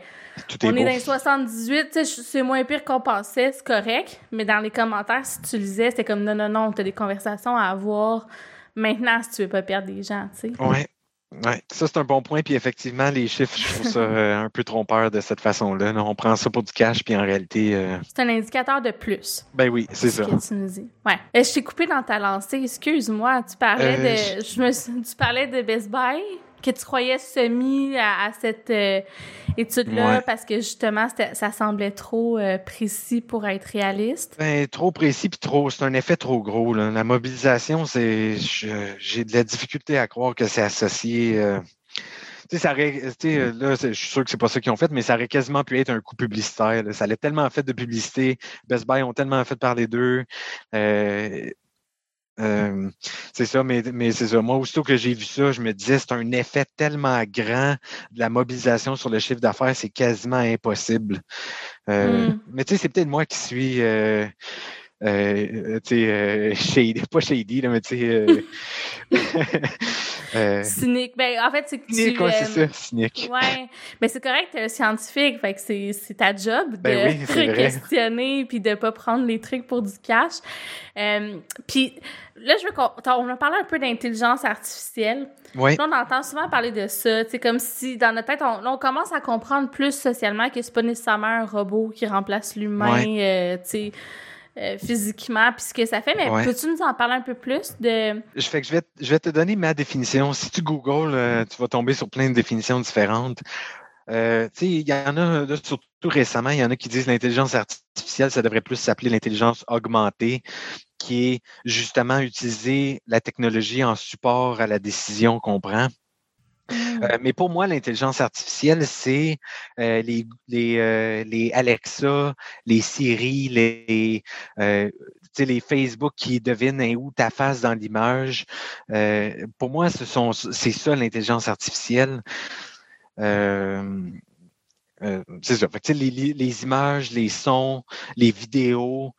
on est, dans les 78, tu sais, c'est moins pire qu'on pensait, c'est correct. Mais dans les commentaires, si tu lisais, c'était comme, non, non, non, t'as des conversations à avoir maintenant si tu veux pas perdre des gens, tu sais. Ouais. Ouais, ça c'est un bon point. Puis effectivement, les chiffres, je trouve ça euh, un peu trompeur de cette façon-là. On prend ça pour du cash, puis en réalité. Euh, c'est un indicateur de plus. Ben oui, c'est ça. Que tu nous dis. Ouais. Je t'ai coupé dans ta lancée. Excuse-moi. Tu parlais euh, de. Je me... Tu parlais de Best Buy? Que tu croyais semi à, cette euh, étude-là parce que justement, ça semblait trop euh, précis pour être réaliste? Ben, trop précis puis trop, c'est un effet trop gros. La mobilisation, c'est, j'ai de la difficulté à croire que c'est associé. Euh, ça aurait, là, je suis sûr que c'est pas ça qu'ils ont fait, mais ça aurait quasiment pu être un coup publicitaire. Ça allait tellement fait de publicité. Best Buy ont tellement fait parler d'eux. Euh, c'est ça, mais, mais c'est ça. Moi, aussitôt que j'ai vu ça, je me disais, c'est un effet tellement grand de la mobilisation sur le chiffre d'affaires, c'est quasiment impossible. Euh, hmm. Mais tu sais, c'est peut-être moi qui suis euh, euh, tu sais, euh, shady, pas shady, là, mais tu sais. Euh, euh, cynique. Ben, en fait, c'est que cynique, tu. Ouais, c'est ça, cynique. Ouais. Mais c'est correct, t'es un scientifique, fait que c'est, c'est ta job ben de oui, questionner puis de pas prendre les trucs pour du cash. puis là, je veux qu'on. On a parlé un peu d'intelligence artificielle. Oui. on entend souvent parler de ça. C'est comme si, dans notre tête, on, on, commence à comprendre plus socialement que c'est pas nécessairement un robot qui remplace l'humain. tu sais euh, physiquement puis ce que ça fait. Mais peux-tu nous en parler un peu plus de. Je, fais que je, vais, je vais te donner ma définition. Si tu googles, euh, tu vas tomber sur plein de définitions différentes. Euh, il y en a, surtout récemment, il y en a qui disent l'intelligence artificielle, ça devrait plus s'appeler l'intelligence augmentée, qui est justement utiliser la technologie en support à la décision qu'on prend. Mmh. Euh, mais pour moi, l'intelligence artificielle, c'est euh, les, les, euh, les, Alexa, les Siri, les, les Facebook qui devinent où ta face dans l'image. pour moi, ce sont, c'est ça l'intelligence artificielle. c'est ça. Les, les, images, les sons, les vidéos,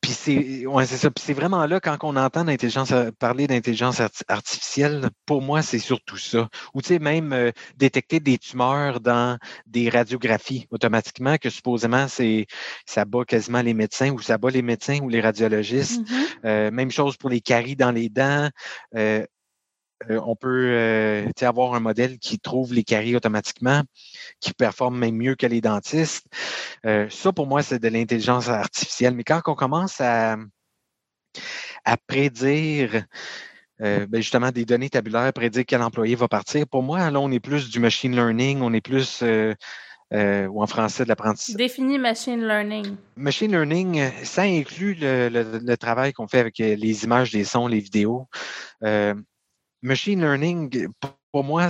puis c'est ouais, c'est ça. Puis c'est vraiment là, quand on entend d'intelligence, parler d'intelligence artificielle, pour moi, c'est surtout ça. Ou tu sais, même euh, détecter des tumeurs dans des radiographies automatiquement, que supposément c'est ça bat quasiment les médecins ou ça bat les médecins ou les radiologistes. Mm-hmm. Euh, même chose pour les caries dans les dents. Euh, euh, on peut euh, avoir un modèle qui trouve les caries automatiquement, qui performe même mieux que les dentistes. Euh, ça, pour moi, c'est de l'intelligence artificielle. Mais quand on commence à, à prédire ben, justement des données tabulaires, prédire quel employé va partir, pour moi, là, on est plus du machine learning, on est plus ou en français de l'apprentissage. Définis machine learning. Machine learning, ça inclut le, le travail qu'on fait avec les images, les sons, les vidéos machine learning, pour moi,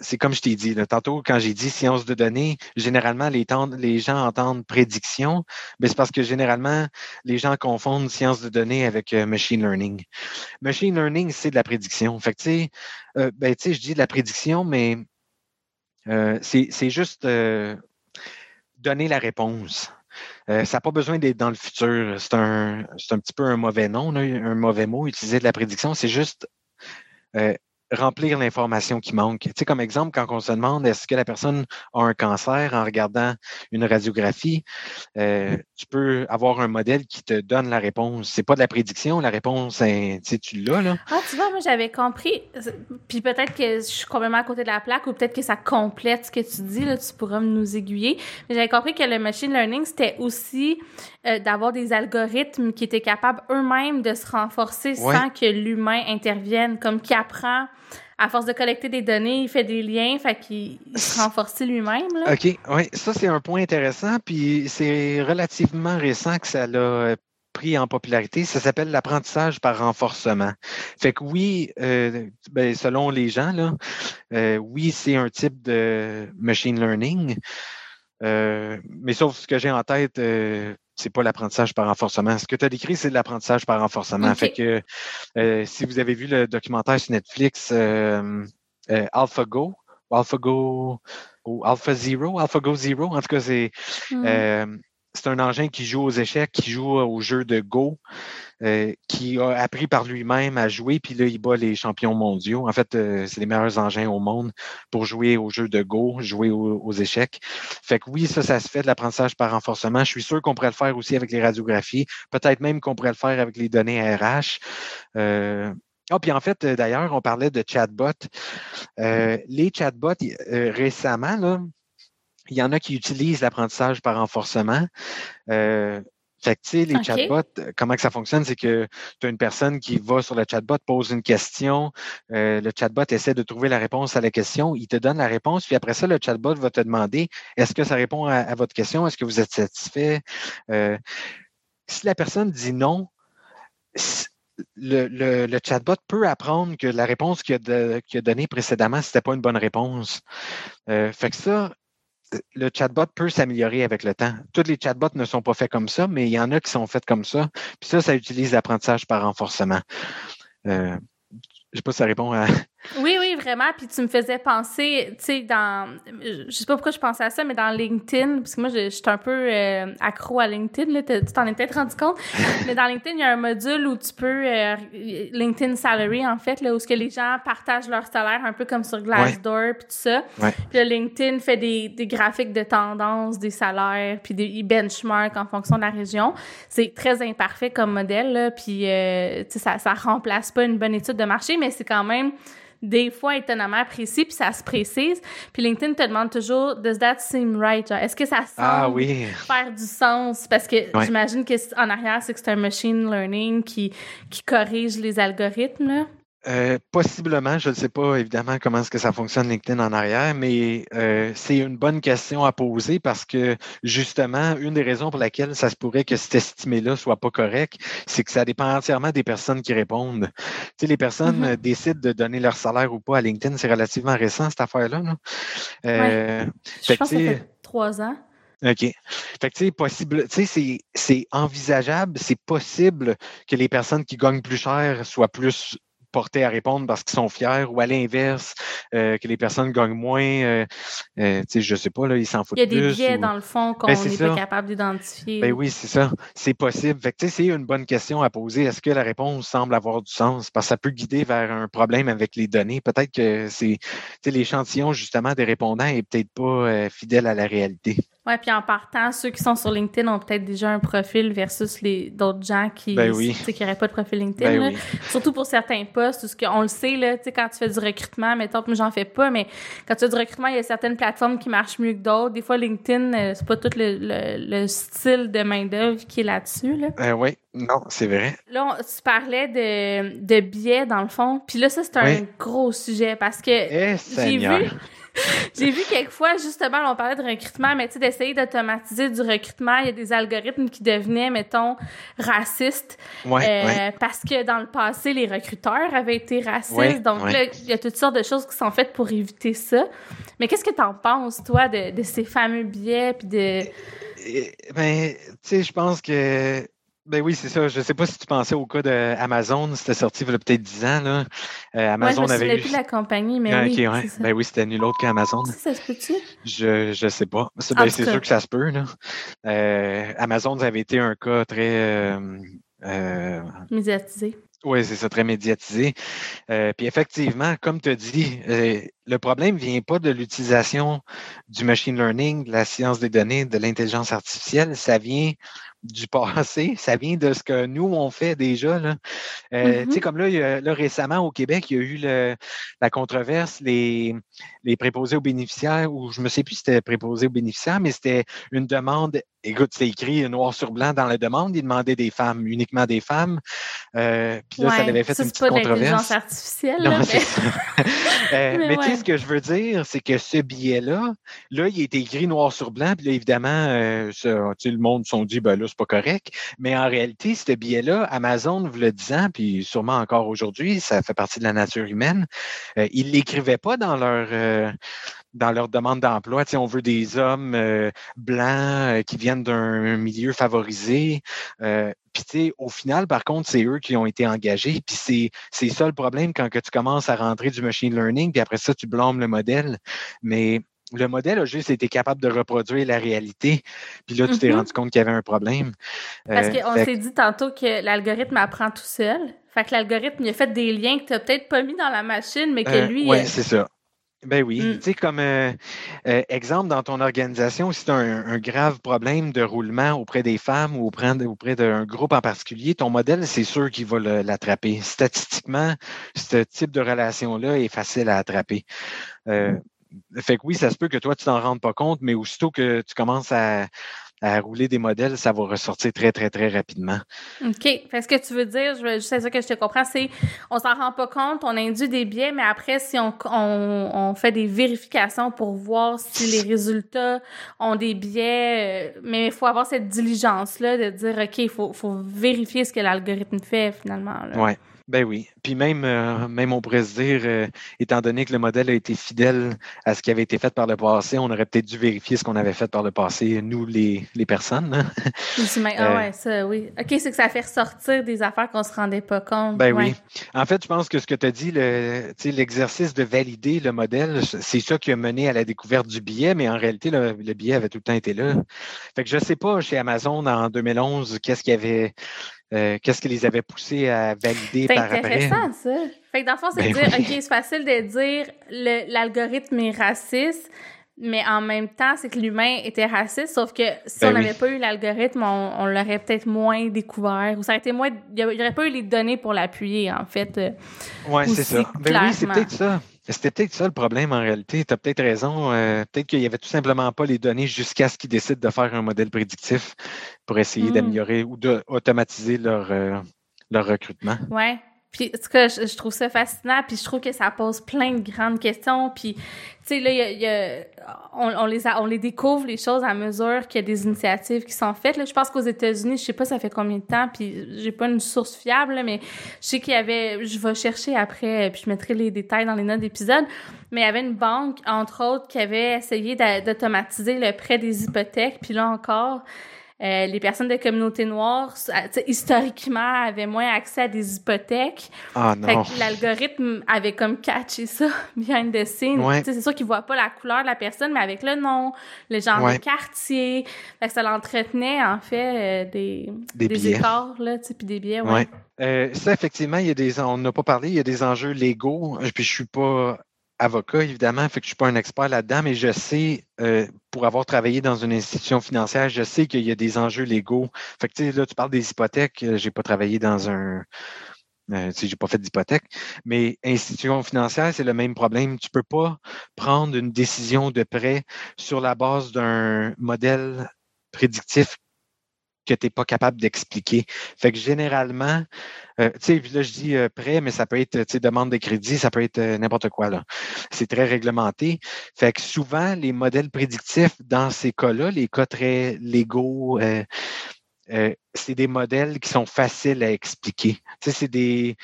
c'est comme je t'ai dit, tantôt, quand j'ai dit science de données, généralement, les, gens entendent prédiction, mais c'est parce que généralement, les gens confondent science de données avec euh, machine learning. Machine learning, c'est de la prédiction. Fait que, tu sais, euh, ben, je dis de la prédiction, mais euh, c'est juste donner la réponse. ça n'a pas besoin d'être dans le futur. C'est un, un petit peu un mauvais nom, un mauvais mot, utiliser de la prédiction. C'est juste uh, remplir l'information qui manque. Tu sais, comme exemple, quand on se demande est-ce que la personne a un cancer en regardant une radiographie, euh, tu peux avoir un modèle qui te donne la réponse. C'est pas de la prédiction, la réponse, tu sais, tu l'as, là. Ah, tu vois, moi, j'avais compris. Puis peut-être que je suis complètement à côté de la plaque ou peut-être que ça complète ce que tu dis, là, tu pourras nous aiguiller. Mais j'avais compris que le machine learning, c'était aussi euh, d'avoir des algorithmes qui étaient capables eux-mêmes de se renforcer sans que l'humain intervienne, comme qui apprend à force de collecter des données, il fait des liens, fait qu'il se renforce lui-même. OK, oui, ça c'est un point intéressant, puis c'est relativement récent que ça l'a pris en popularité, ça s'appelle l'apprentissage par renforcement. Fait que oui, euh, ben, selon les gens, là, euh, oui, c'est un type de machine learning, euh, mais sauf ce que j'ai en tête, euh, c'est pas l'apprentissage par renforcement. Ce que tu as décrit, c'est l'apprentissage par renforcement. Fait que euh, si vous avez vu le documentaire sur Netflix AlphaGo, AlphaGo ou AlphaZero, AlphaGo Zero, en tout cas, c'est hmm. C'est un engin qui joue aux échecs, qui joue au jeu de Go. Euh, qui a appris par lui-même à jouer, puis là, il bat les champions mondiaux. En fait, euh, c'est les meilleurs engins au monde pour jouer au jeu de Go, jouer aux, échecs. Fait que oui, ça, ça se fait de l'apprentissage par renforcement. Je suis sûr qu'on pourrait le faire aussi avec les radiographies, peut-être même qu'on pourrait le faire avec les données RH. Euh, ah, puis en fait, d'ailleurs, on parlait de chatbots. les chatbots, récemment, là, il y en a qui utilisent l'apprentissage par renforcement. Fait que, tu sais, les chatbots, euh, comment que ça fonctionne, c'est que tu as une personne qui va sur le chatbot, pose une question, euh, le chatbot essaie de trouver la réponse à la question, il te donne la réponse, puis après ça, le chatbot va te demander est-ce que ça répond à, votre question, est-ce que vous êtes satisfait? Euh, si la personne dit non, le, le, chatbot peut apprendre que la réponse qu'il a, donnée précédemment, ce n'était pas une bonne réponse. fait que ça, le chatbot peut s'améliorer avec le temps. Tous les chatbots ne sont pas faits comme ça, mais il y en a qui sont faits comme ça. Puis ça, ça utilise l'apprentissage par renforcement. Euh, je ne sais pas si ça répond à, oui, oui, vraiment. Puis tu me faisais penser, tu sais, dans. Je sais pas pourquoi je pensais à ça, mais dans LinkedIn, parce que moi, je, suis un peu euh, accro à LinkedIn, là, tu t'en es peut-être rendu compte. mais dans LinkedIn, il y a un module où tu peux. Euh, LinkedIn Salary, en fait, là, où ce que les gens partagent leur salaire, un peu comme sur Glassdoor, puis tout ça. Puis là, LinkedIn fait des, des, graphiques de tendance, des salaires, puis des benchmarks en fonction de la région. C'est très imparfait comme modèle, là, puis, euh, tu sais, ça, ça remplace pas une bonne étude de marché, mais c'est quand même des fois étonnamment précis, puis ça se précise. Puis LinkedIn te demande toujours Does that seem right? Est-ce que ça ah semble faire du sens? Parce que j'imagine qu'en arrière, c'est que c'est un machine learning qui, qui corrige les algorithmes. Là. Euh, possiblement, je ne sais pas évidemment comment est-ce que ça fonctionne LinkedIn en arrière, mais euh, c'est une bonne question à poser parce que justement, une des raisons pour laquelle ça se pourrait que cet estimé-là soit pas correct, c'est que ça dépend entièrement des personnes qui répondent. Tu sais, les personnes mm-hmm. décident de donner leur salaire ou pas à LinkedIn, c'est relativement récent cette affaire-là. Euh, je pense que ça fait trois ans. OK. Fait que, tu sais, possible, tu sais, c'est envisageable, c'est possible que les personnes qui gagnent plus cher soient plus portés à répondre parce qu'ils sont fiers ou à l'inverse, euh, que les personnes gagnent moins, euh, euh, tu sais, je sais pas, là, ils s'en foutent plus. Il y a des biais, dans le fond, qu'on n'est ben, pas capable d'identifier. Ben oui, c'est ça. C'est possible. Fait que, c'est une bonne question à poser. Est-ce que la réponse semble avoir du sens? Parce que ça peut guider vers un problème avec les données. Peut-être que c'est, l'échantillon, justement, des répondants est peut-être pas fidèle à la réalité. Oui, puis en partant, ceux qui sont sur LinkedIn ont peut-être déjà un profil versus les d'autres gens qui ben n'auraient pas de profil LinkedIn. Ben Surtout pour certains postes, parce qu'on le sait, là, quand tu fais du recrutement, mettons, moi j'en fais pas, mais quand tu fais du recrutement, il y a certaines plateformes qui marchent mieux que d'autres. Des fois, LinkedIn, euh, c'est pas tout le, le, style de main-d'œuvre qui est là-dessus. Là. Euh, oui, non, c'est vrai. Là, tu parlais de, de biais, dans le fond. Puis là, ça, c'est un gros sujet parce que eh, j'ai vu. J'ai vu quelquefois, justement, on parlait de recrutement, mais tu sais, d'essayer d'automatiser du recrutement, il y a des algorithmes qui devenaient, mettons, racistes. Euh, parce que dans le passé, les recruteurs avaient été racistes. donc là, il y a toutes sortes de choses qui sont faites pour éviter ça. Mais qu'est-ce que tu en penses, toi, de, ces fameux biais, puis de... Ben, tu sais, je pense que ben oui, c'est ça. Je ne sais pas si tu pensais au cas d'Amazon. C'était sorti il y a peut-être 10 ans. Là. Euh, Amazon je avait eu... plus la compagnie, mais ah, oui. Ben oui, c'était nul autre qu'Amazon. Ça, se peut-tu? Je ne sais pas. C'est ben, sûr que ça se peut. Là. Euh, Amazon, avait été un cas très... Euh, médiatisé. Oui, c'est ça, très médiatisé. puis effectivement, comme tu as dit, le problème ne vient pas de l'utilisation du machine learning, de la science des données, de l'intelligence artificielle, ça vient du passé, ça vient de ce que nous, on fait déjà. Là. Euh, Tu sais, mm-hmm. comme là, là, récemment au Québec, il y a eu le, la controverse, les, les préposés aux bénéficiaires, ou je ne me sais plus si c'était préposé aux bénéficiaires, mais c'était une demande écoute, c'est écrit noir sur blanc dans la demande, il demandait des femmes, uniquement des femmes. Euh, puis là, ça avait fait une petite controverse. artificielle. Non, mais euh, mais, tu sais, ce que je veux dire, c'est que ce billet-là, là, il est écrit noir sur blanc, puis là, évidemment, euh, le monde s'est dit, ben là, c'est pas correct. Mais en réalité, ce billet-là, Amazon vous le disant, puis sûrement encore aujourd'hui, ça fait partie de la nature humaine, euh, ils l'écrivaient pas dans leur euh, dans leur demande d'emploi. Tu on veut des hommes euh, blancs euh, qui viennent d'un milieu favorisé. Euh, puis, tu sais, au final, par contre, c'est eux qui ont été engagés. Puis, c'est, c'est ça le problème quand que tu commences à rentrer du machine learning, puis après ça, tu blâmes le modèle. Mais le modèle a juste été capable de reproduire la réalité. Puis là, tu t'es mm-hmm. rendu compte qu'il y avait un problème. Parce qu'on s'est dit tantôt que l'algorithme apprend tout seul. Fait que l'algorithme, il a fait des liens que tu n'as peut-être pas mis dans la machine, mais que lui. oui, c'est ça. Ben oui. Mm. Tu sais, comme euh, euh, exemple, dans ton organisation, si tu as un, grave problème de roulement auprès des femmes ou auprès, auprès d'un groupe en particulier, ton modèle, c'est sûr qu'il va l'attraper. Statistiquement, ce type de relation-là est facile à attraper. Euh, mm. fait que oui, ça se peut que toi, tu t'en rendes pas compte, mais aussitôt que tu commences à, à rouler des modèles, ça va ressortir très, très, très rapidement. OK. Fait ce que tu veux dire, je juste ça que je te comprends, c'est on s'en rend pas compte, on induit des biais, mais après, si on, on, on fait des vérifications pour voir si les résultats ont des biais, euh, mais il faut avoir cette diligence-là de dire, OK, il faut, faut vérifier ce que l'algorithme fait finalement. Là. Ben oui. Puis même, euh, même on pourrait se dire, euh, étant donné que le modèle a été fidèle à ce qui avait été fait par le passé, on aurait peut-être dû vérifier ce qu'on avait fait par le passé, nous, les, les personnes. Hein. ah euh, ouais, ça, oui. OK, c'est que ça fait ressortir des affaires qu'on ne se rendait pas compte. Ben oui. En fait, je pense que ce que tu as dit, l'exercice de valider le modèle, c'est ça qui a mené à la découverte du billet, mais en réalité, le, le billet avait tout le temps été là. Fait que je ne sais pas, chez Amazon, en 2011, qu'est-ce qu'il y avait euh, qu'est-ce qui les avait poussés à valider par après? C'est intéressant, ça. Fait que dans le fond, c'est de ben dire, OK, c'est facile de dire l'algorithme est raciste, mais en même temps, c'est que l'humain était raciste, sauf que si ben on n'avait pas eu l'algorithme, on, l'aurait peut-être moins découvert, ou ça aurait été moins... Il n'y aurait pas eu les données pour l'appuyer, en fait. Euh, oui, c'est ça. Ben oui, c'est peut-être ça. C'était peut-être ça le problème en réalité. Tu as peut-être raison. Euh, peut-être qu'il n'y avait tout simplement pas les données jusqu'à ce qu'ils décident de faire un modèle prédictif pour essayer hmm. d'améliorer ou d'automatiser leur, euh, leur recrutement. Oui. Puis, en tout cas, je, trouve ça fascinant, puis je trouve que ça pose plein de grandes questions. Puis, tu sais, là, y a, on, les on les découvre, les choses, à mesure qu'il y a des initiatives qui sont faites. Là, je pense qu'aux États-Unis, je sais pas ça fait combien de temps, puis j'ai pas une source fiable, mais je sais qu'il y avait... Je vais chercher après, puis je mettrai les détails dans les notes d'épisode, mais il y avait une banque, entre autres, qui avait essayé d'automatiser le prêt des hypothèques, puis là encore... Euh, les personnes de communauté noire, historiquement, avaient moins accès à des hypothèques. Ah non. l'algorithme avait comme catché ça behind the scenes. C'est sûr qu'ils voient pas la couleur de la personne, mais avec le nom, le genre de quartier. Fait que ça l'entretenait, en fait, euh, des, des, des écarts, là, puis des biais, ouais. Euh, ça, effectivement, il y a des, on n'a pas parlé, il y a des enjeux légaux. Puis je suis pas avocat, évidemment, fait que je suis pas un expert là-dedans, mais je sais, euh, pour avoir travaillé dans une institution financière, je sais qu'il y a des enjeux légaux. Fait que, là, tu parles des hypothèques. Euh, j'ai pas travaillé dans un, euh, sais, j'ai pas fait d'hypothèque, mais institution financière, c'est le même problème. Tu peux pas prendre une décision de prêt sur la base d'un modèle prédictif que tu n'es pas capable d'expliquer. Fait que généralement, euh, tu sais, là, je dis euh, prêt, mais ça peut être, tu sais, demande de crédit, ça peut être euh, n'importe quoi, là. C'est très réglementé. Fait que souvent, les modèles prédictifs, dans ces cas-là, les cas très légaux, c'est des modèles qui sont faciles à expliquer. Tu sais, c'est des,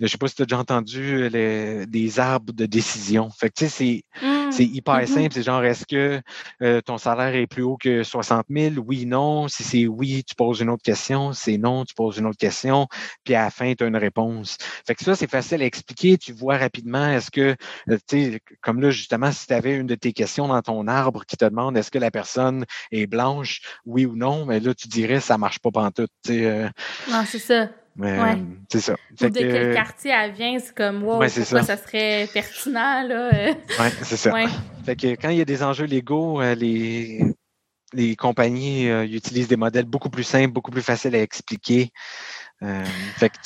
je ne sais pas si tu as déjà entendu des arbres de décision. Fait que, tu sais, c'est, mmh. hyper mmh simple. C'est genre, est-ce que euh, ton salaire est plus haut que 60 000? Oui, non. Si c'est oui, tu poses une autre question. Si c'est non, tu poses une autre question. Puis à la fin, tu as une réponse. Fait que ça, c'est facile à expliquer. Tu vois rapidement, est-ce que, euh, tu sais, comme là, justement, si tu avais une de tes questions dans ton arbre qui te demande est-ce que la personne est blanche, oui ou non, mais là, tu dirais, ça marche pas pantoute. Euh, non, c'est ça. Euh, c'est ça. Ou de quel quartier elle vient, c'est comme, wow, pourquoi ça. serait pertinent, là? oui, c'est ça. Fait que quand il y a des enjeux légaux, les, les compagnies utilisent des modèles beaucoup plus simples, beaucoup plus faciles à expliquer. Euh,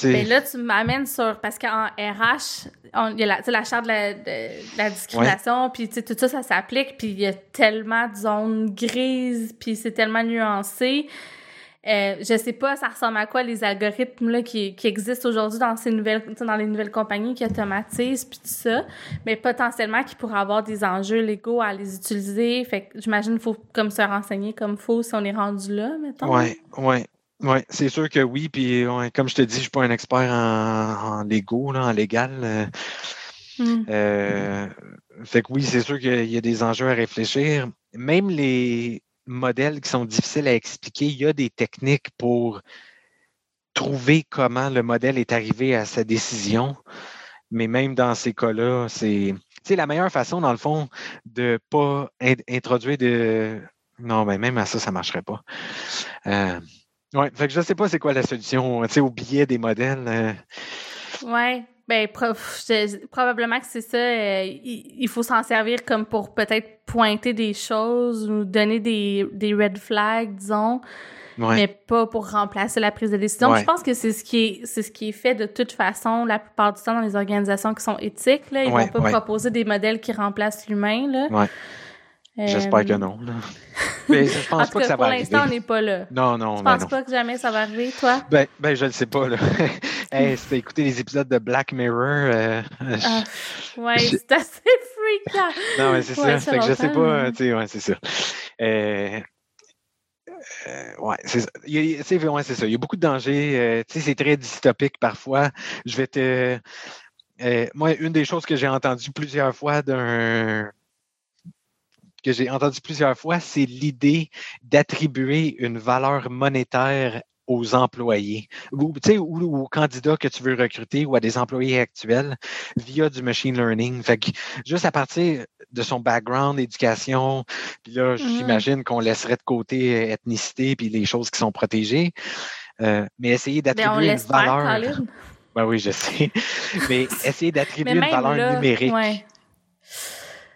ben là, tu m'amènes sur. Parce qu'en RH, il y a la, la charte de la, de, la discrimination, puis tout ça, ça s'applique, puis il y a tellement de zones grises, puis c'est tellement nuancé. Euh, je sais pas, ça ressemble à quoi les algorithmes là, qui, qui existent aujourd'hui dans ces nouvelles, dans les nouvelles compagnies qui automatisent puis tout ça, mais potentiellement qui pourraient avoir des enjeux légaux à les utiliser. Fait que j'imagine qu'il faut comme se renseigner comme faut si on est rendu là, mettons. Ouais, ouais. Oui, c'est sûr que oui. Puis, comme je te dis, je ne suis pas un expert en, en Lego, en légal. Euh, hmm. euh, fait que oui, c'est sûr qu'il y a des enjeux à réfléchir. Même les modèles qui sont difficiles à expliquer, il y a des techniques pour trouver comment le modèle est arrivé à sa décision. Mais même dans ces cas-là, c'est la meilleure façon, dans le fond, de ne pas introduire de. Non, mais même à ça, ça ne marcherait pas. Euh, que je ne sais pas c'est quoi la solution au biais des modèles. Euh. Oui, ben, probablement que c'est ça. Euh, il, faut s'en servir comme pour peut-être pointer des choses ou donner des, des red flags, disons. mais pas pour remplacer la prise de décision. Je pense que c'est ce qui est c'est ce qui est fait de toute façon la plupart du temps dans les organisations qui sont éthiques là, ils vont pas proposer des modèles qui remplacent l'humain là. J'espère que euh, non. Mais je pense pas que ça va arriver. Pour l'instant, on n'est pas là. Non, non. Tu penses pas que jamais ça va arriver, toi? Ben, ben je ne sais pas. Là. hey, c'était écouter les épisodes de Black Mirror. Euh, ah, ouais, c'est assez freakant. non, mais c'est ça. Fait que je sais pas. Tu sais, ouais, c'est ça. Euh, euh, ouais, c'est ça. ouais, c'est ça. Il y a beaucoup de dangers. Tu sais, c'est très dystopique parfois. Je vais te. Moi, une des choses que j'ai entendues plusieurs fois d'un que j'ai entendu plusieurs fois, c'est l'idée d'attribuer une valeur monétaire aux employés ou, ou, aux candidats que tu veux recruter ou à des employés actuels via du machine learning. Fait que juste à partir de son background, éducation, puis là, mm-hmm. j'imagine qu'on laisserait de côté ethnicité puis les choses qui sont protégées, euh, mais essayer ben, d'attribuer une valeur. Ben oui, je sais. mais essayer d'attribuer une valeur numérique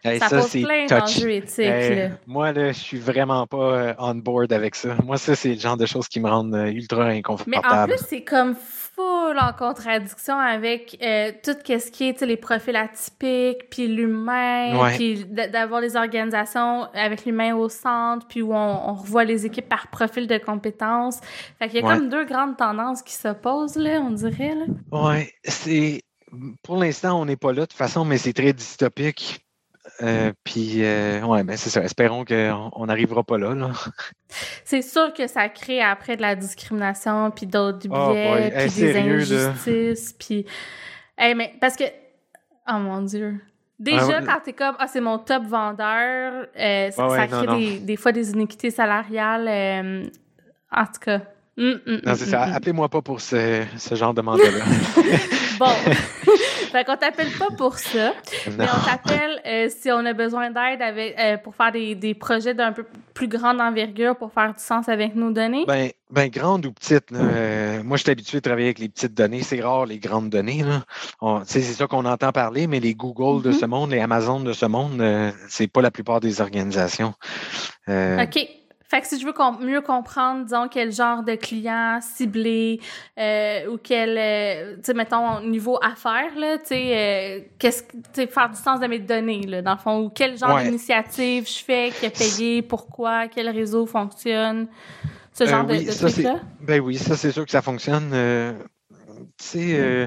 ça, pose plein d'enjeux éthiques. moi, là, je suis vraiment pas euh, on board avec ça. Moi, ça, c'est le genre de choses qui me rendent euh, ultra inconfortable. Mais en plus, c'est comme full en contradiction avec euh, tout ce qui est les profils atypiques, puis l'humain, puis d'avoir des organisations avec l'humain au centre, puis où on, revoit les équipes par profil de compétences. Fait qu'il y a comme deux grandes tendances qui s'opposent, là, on dirait. Là. Ouais, c'est... Pour l'instant, on n'est pas là de toute façon, mais c'est très dystopique. Euh, puis, euh, ouais, ben c'est ça. Espérons qu'on n'arrivera pas là. là. C'est sûr que ça crée après de la discrimination, puis d'autres ah, biais, puis des injustices, puis... mais parce que... Oh mon Dieu. Déjà, quand t'es comme, ah, c'est mon top vendeur, euh, ça, crée Des, des, fois des iniquités salariales. en tout cas. Hum, hum, non, c'est hum, ça. Appelez-moi pas pour ce, ce genre de mandat-là. bon. fait qu'on t'appelle pas pour ça, mais on t'appelle euh, si on a besoin d'aide avec euh, pour faire des, des projets d'un peu plus grande envergure pour faire du sens avec nos données. Ben, ben grande ou petite. Euh, moi, je suis habitué à travailler avec les petites données. C'est rare les grandes données. C'est ça qu'on entend parler, mais les Google de mm-hmm. ce monde, les Amazon de ce monde, c'est pas la plupart des organisations. OK. Fait que si je veux mieux comprendre, disons, quel genre de client ciblé euh, ou quel, euh, tu sais, mettons, niveau affaires, là, tu sais, euh, qu'est-ce faire du sens de mes données, là, dans le fond, ou quel genre d'initiative je fais, qui est payé, pourquoi, quel réseau fonctionne, ce genre de, de trucs-là? Ben oui, ça, c'est sûr que ça fonctionne. Tu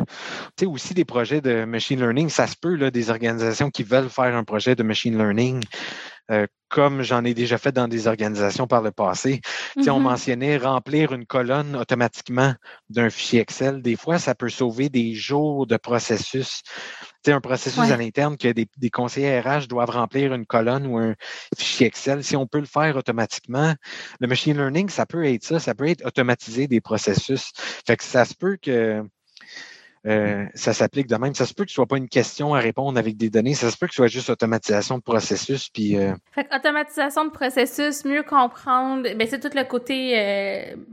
sais, aussi des projets de machine learning, ça se peut, là, des organisations qui veulent faire un projet de machine learning. Euh, comme j'en ai déjà fait dans des organisations par le passé. On mm-hmm. mentionnait remplir une colonne automatiquement d'un fichier Excel. Des fois, ça peut sauver des jours de processus. C'est un processus à l'interne que des, conseillers RH doivent remplir une colonne ou un fichier Excel. Si on peut le faire automatiquement, le machine learning, ça peut être ça, ça peut être automatiser des processus. Fait que ça se peut que euh, ça s'applique de même. Ça se peut que ce soit pas une question à répondre avec des données, ça se peut que ce soit juste automatisation de processus. Puis, euh, Fait que automatisation de processus, mieux comprendre, ben c'est tout le côté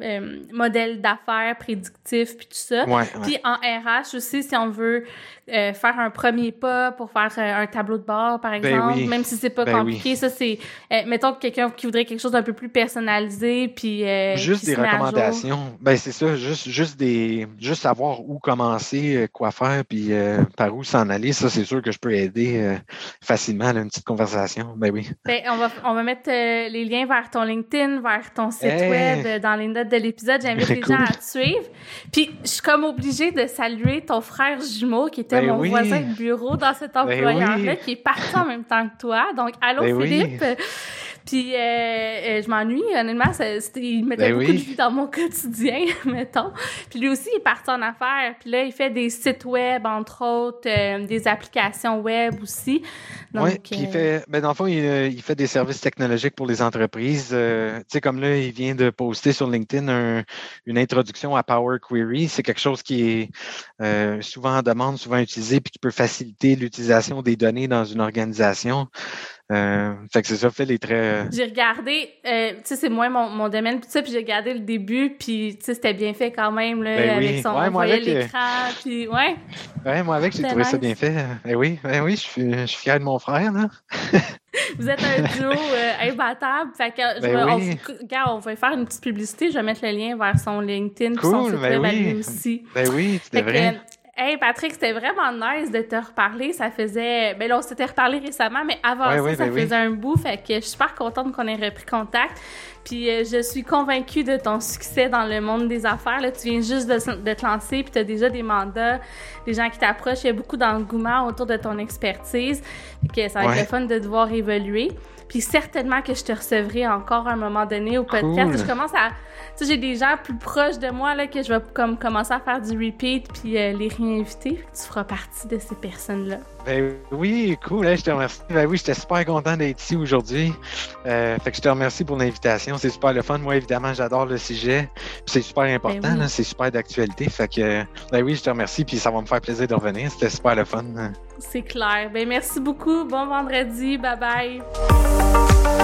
euh, modèle d'affaires, prédictif, puis tout ça. ouais, Puis en RH aussi, si on veut euh, faire un premier pas pour faire euh, un tableau de bord, par Ben exemple, oui. même si c'est pas Ben compliqué, ça c'est, euh, mettons que quelqu'un qui voudrait quelque chose d'un peu plus personnalisé, puis euh, Juste des recommandations. Ben c'est ça, juste, juste des juste savoir où commencer, quoi faire, puis par où s'en aller. Ça, c'est sûr que je peux aider facilement là, une petite conversation. Ben oui. Ben, on va, on va mettre les liens vers ton LinkedIn, vers ton site Hey! web dans les notes de l'épisode. J'invite les Cool. gens à te suivre. Puis, je suis comme obligée de saluer ton frère jumeau qui était Ben mon oui. voisin de bureau dans cet employeur-là, oui. qui est parti en même temps que toi. Donc, allô Ben oui. Puis, euh, euh, je m'ennuie, honnêtement. il mettait Ben beaucoup oui. de vie dans mon quotidien, mettons. Puis lui aussi, il est parti en affaires. Puis là, il fait des sites web, entre autres, euh, des applications web aussi. Oui, puis il fait, ben dans le fond, il, il fait des services technologiques pour les entreprises. Tu sais, comme là, il vient de poster sur LinkedIn un- une introduction à Power Query. C'est quelque chose qui est souvent en demande, souvent utilisé, puis qui peut faciliter l'utilisation des données dans une organisation. Euh, fait que c'est ça, fait les très. J'ai regardé, euh, tu sais, c'est moins mon, mon domaine, puis ça, puis j'ai regardé le début, puis tu sais, c'était bien fait quand même, là, Ben oui. avec son, Ouais, on moi, avec, euh, l'écran, puis ouais. Ouais, moi avec, j'ai trouvé ça nice. bien fait. Ben oui, ben oui, je suis, je suis fier de mon frère, là. Vous êtes un duo euh, imbattable, fait que je Ben on, oui. regarde, on va faire une petite publicité, je vais mettre le lien vers son LinkedIn, puis son Cool, site ben oui. aussi. Ben oui, Fait c'était que, vrai. Hey Patrick, c'était vraiment nice de te reparler. Ça faisait. Ben là, on s'était reparlé récemment, mais avant Ouais, ça, ça ben oui. faisait un bout. Fait que je suis super contente qu'on ait repris contact. Puis euh, je suis convaincue de ton succès dans le monde des affaires. Là, tu viens juste de, de te lancer, puis tu as déjà des mandats, des gens qui t'approchent. Il y a beaucoup d'engouement autour de ton expertise. Fait que ça va être Ouais. le fun de te voir évoluer. Puis certainement que je te recevrai encore à un moment donné au podcast. Cool. Je commence à. Tu sais, j'ai des gens plus proches de moi là, que je vais comme commencer à faire du repeat puis euh, les réinviter. Tu feras partie de ces personnes-là. Ben oui, cool, hein, je te remercie. Ben oui, j'étais super content d'être ici aujourd'hui. Euh, fait que je te remercie pour l'invitation. C'est super le fun. Moi, évidemment, j'adore le sujet. C'est super important, Ben oui. là, c'est super d'actualité. Fait que ben oui, je te remercie, puis ça va me faire plaisir de revenir. C'était super le fun. C'est clair. Ben merci beaucoup. Bon vendredi. Bye bye.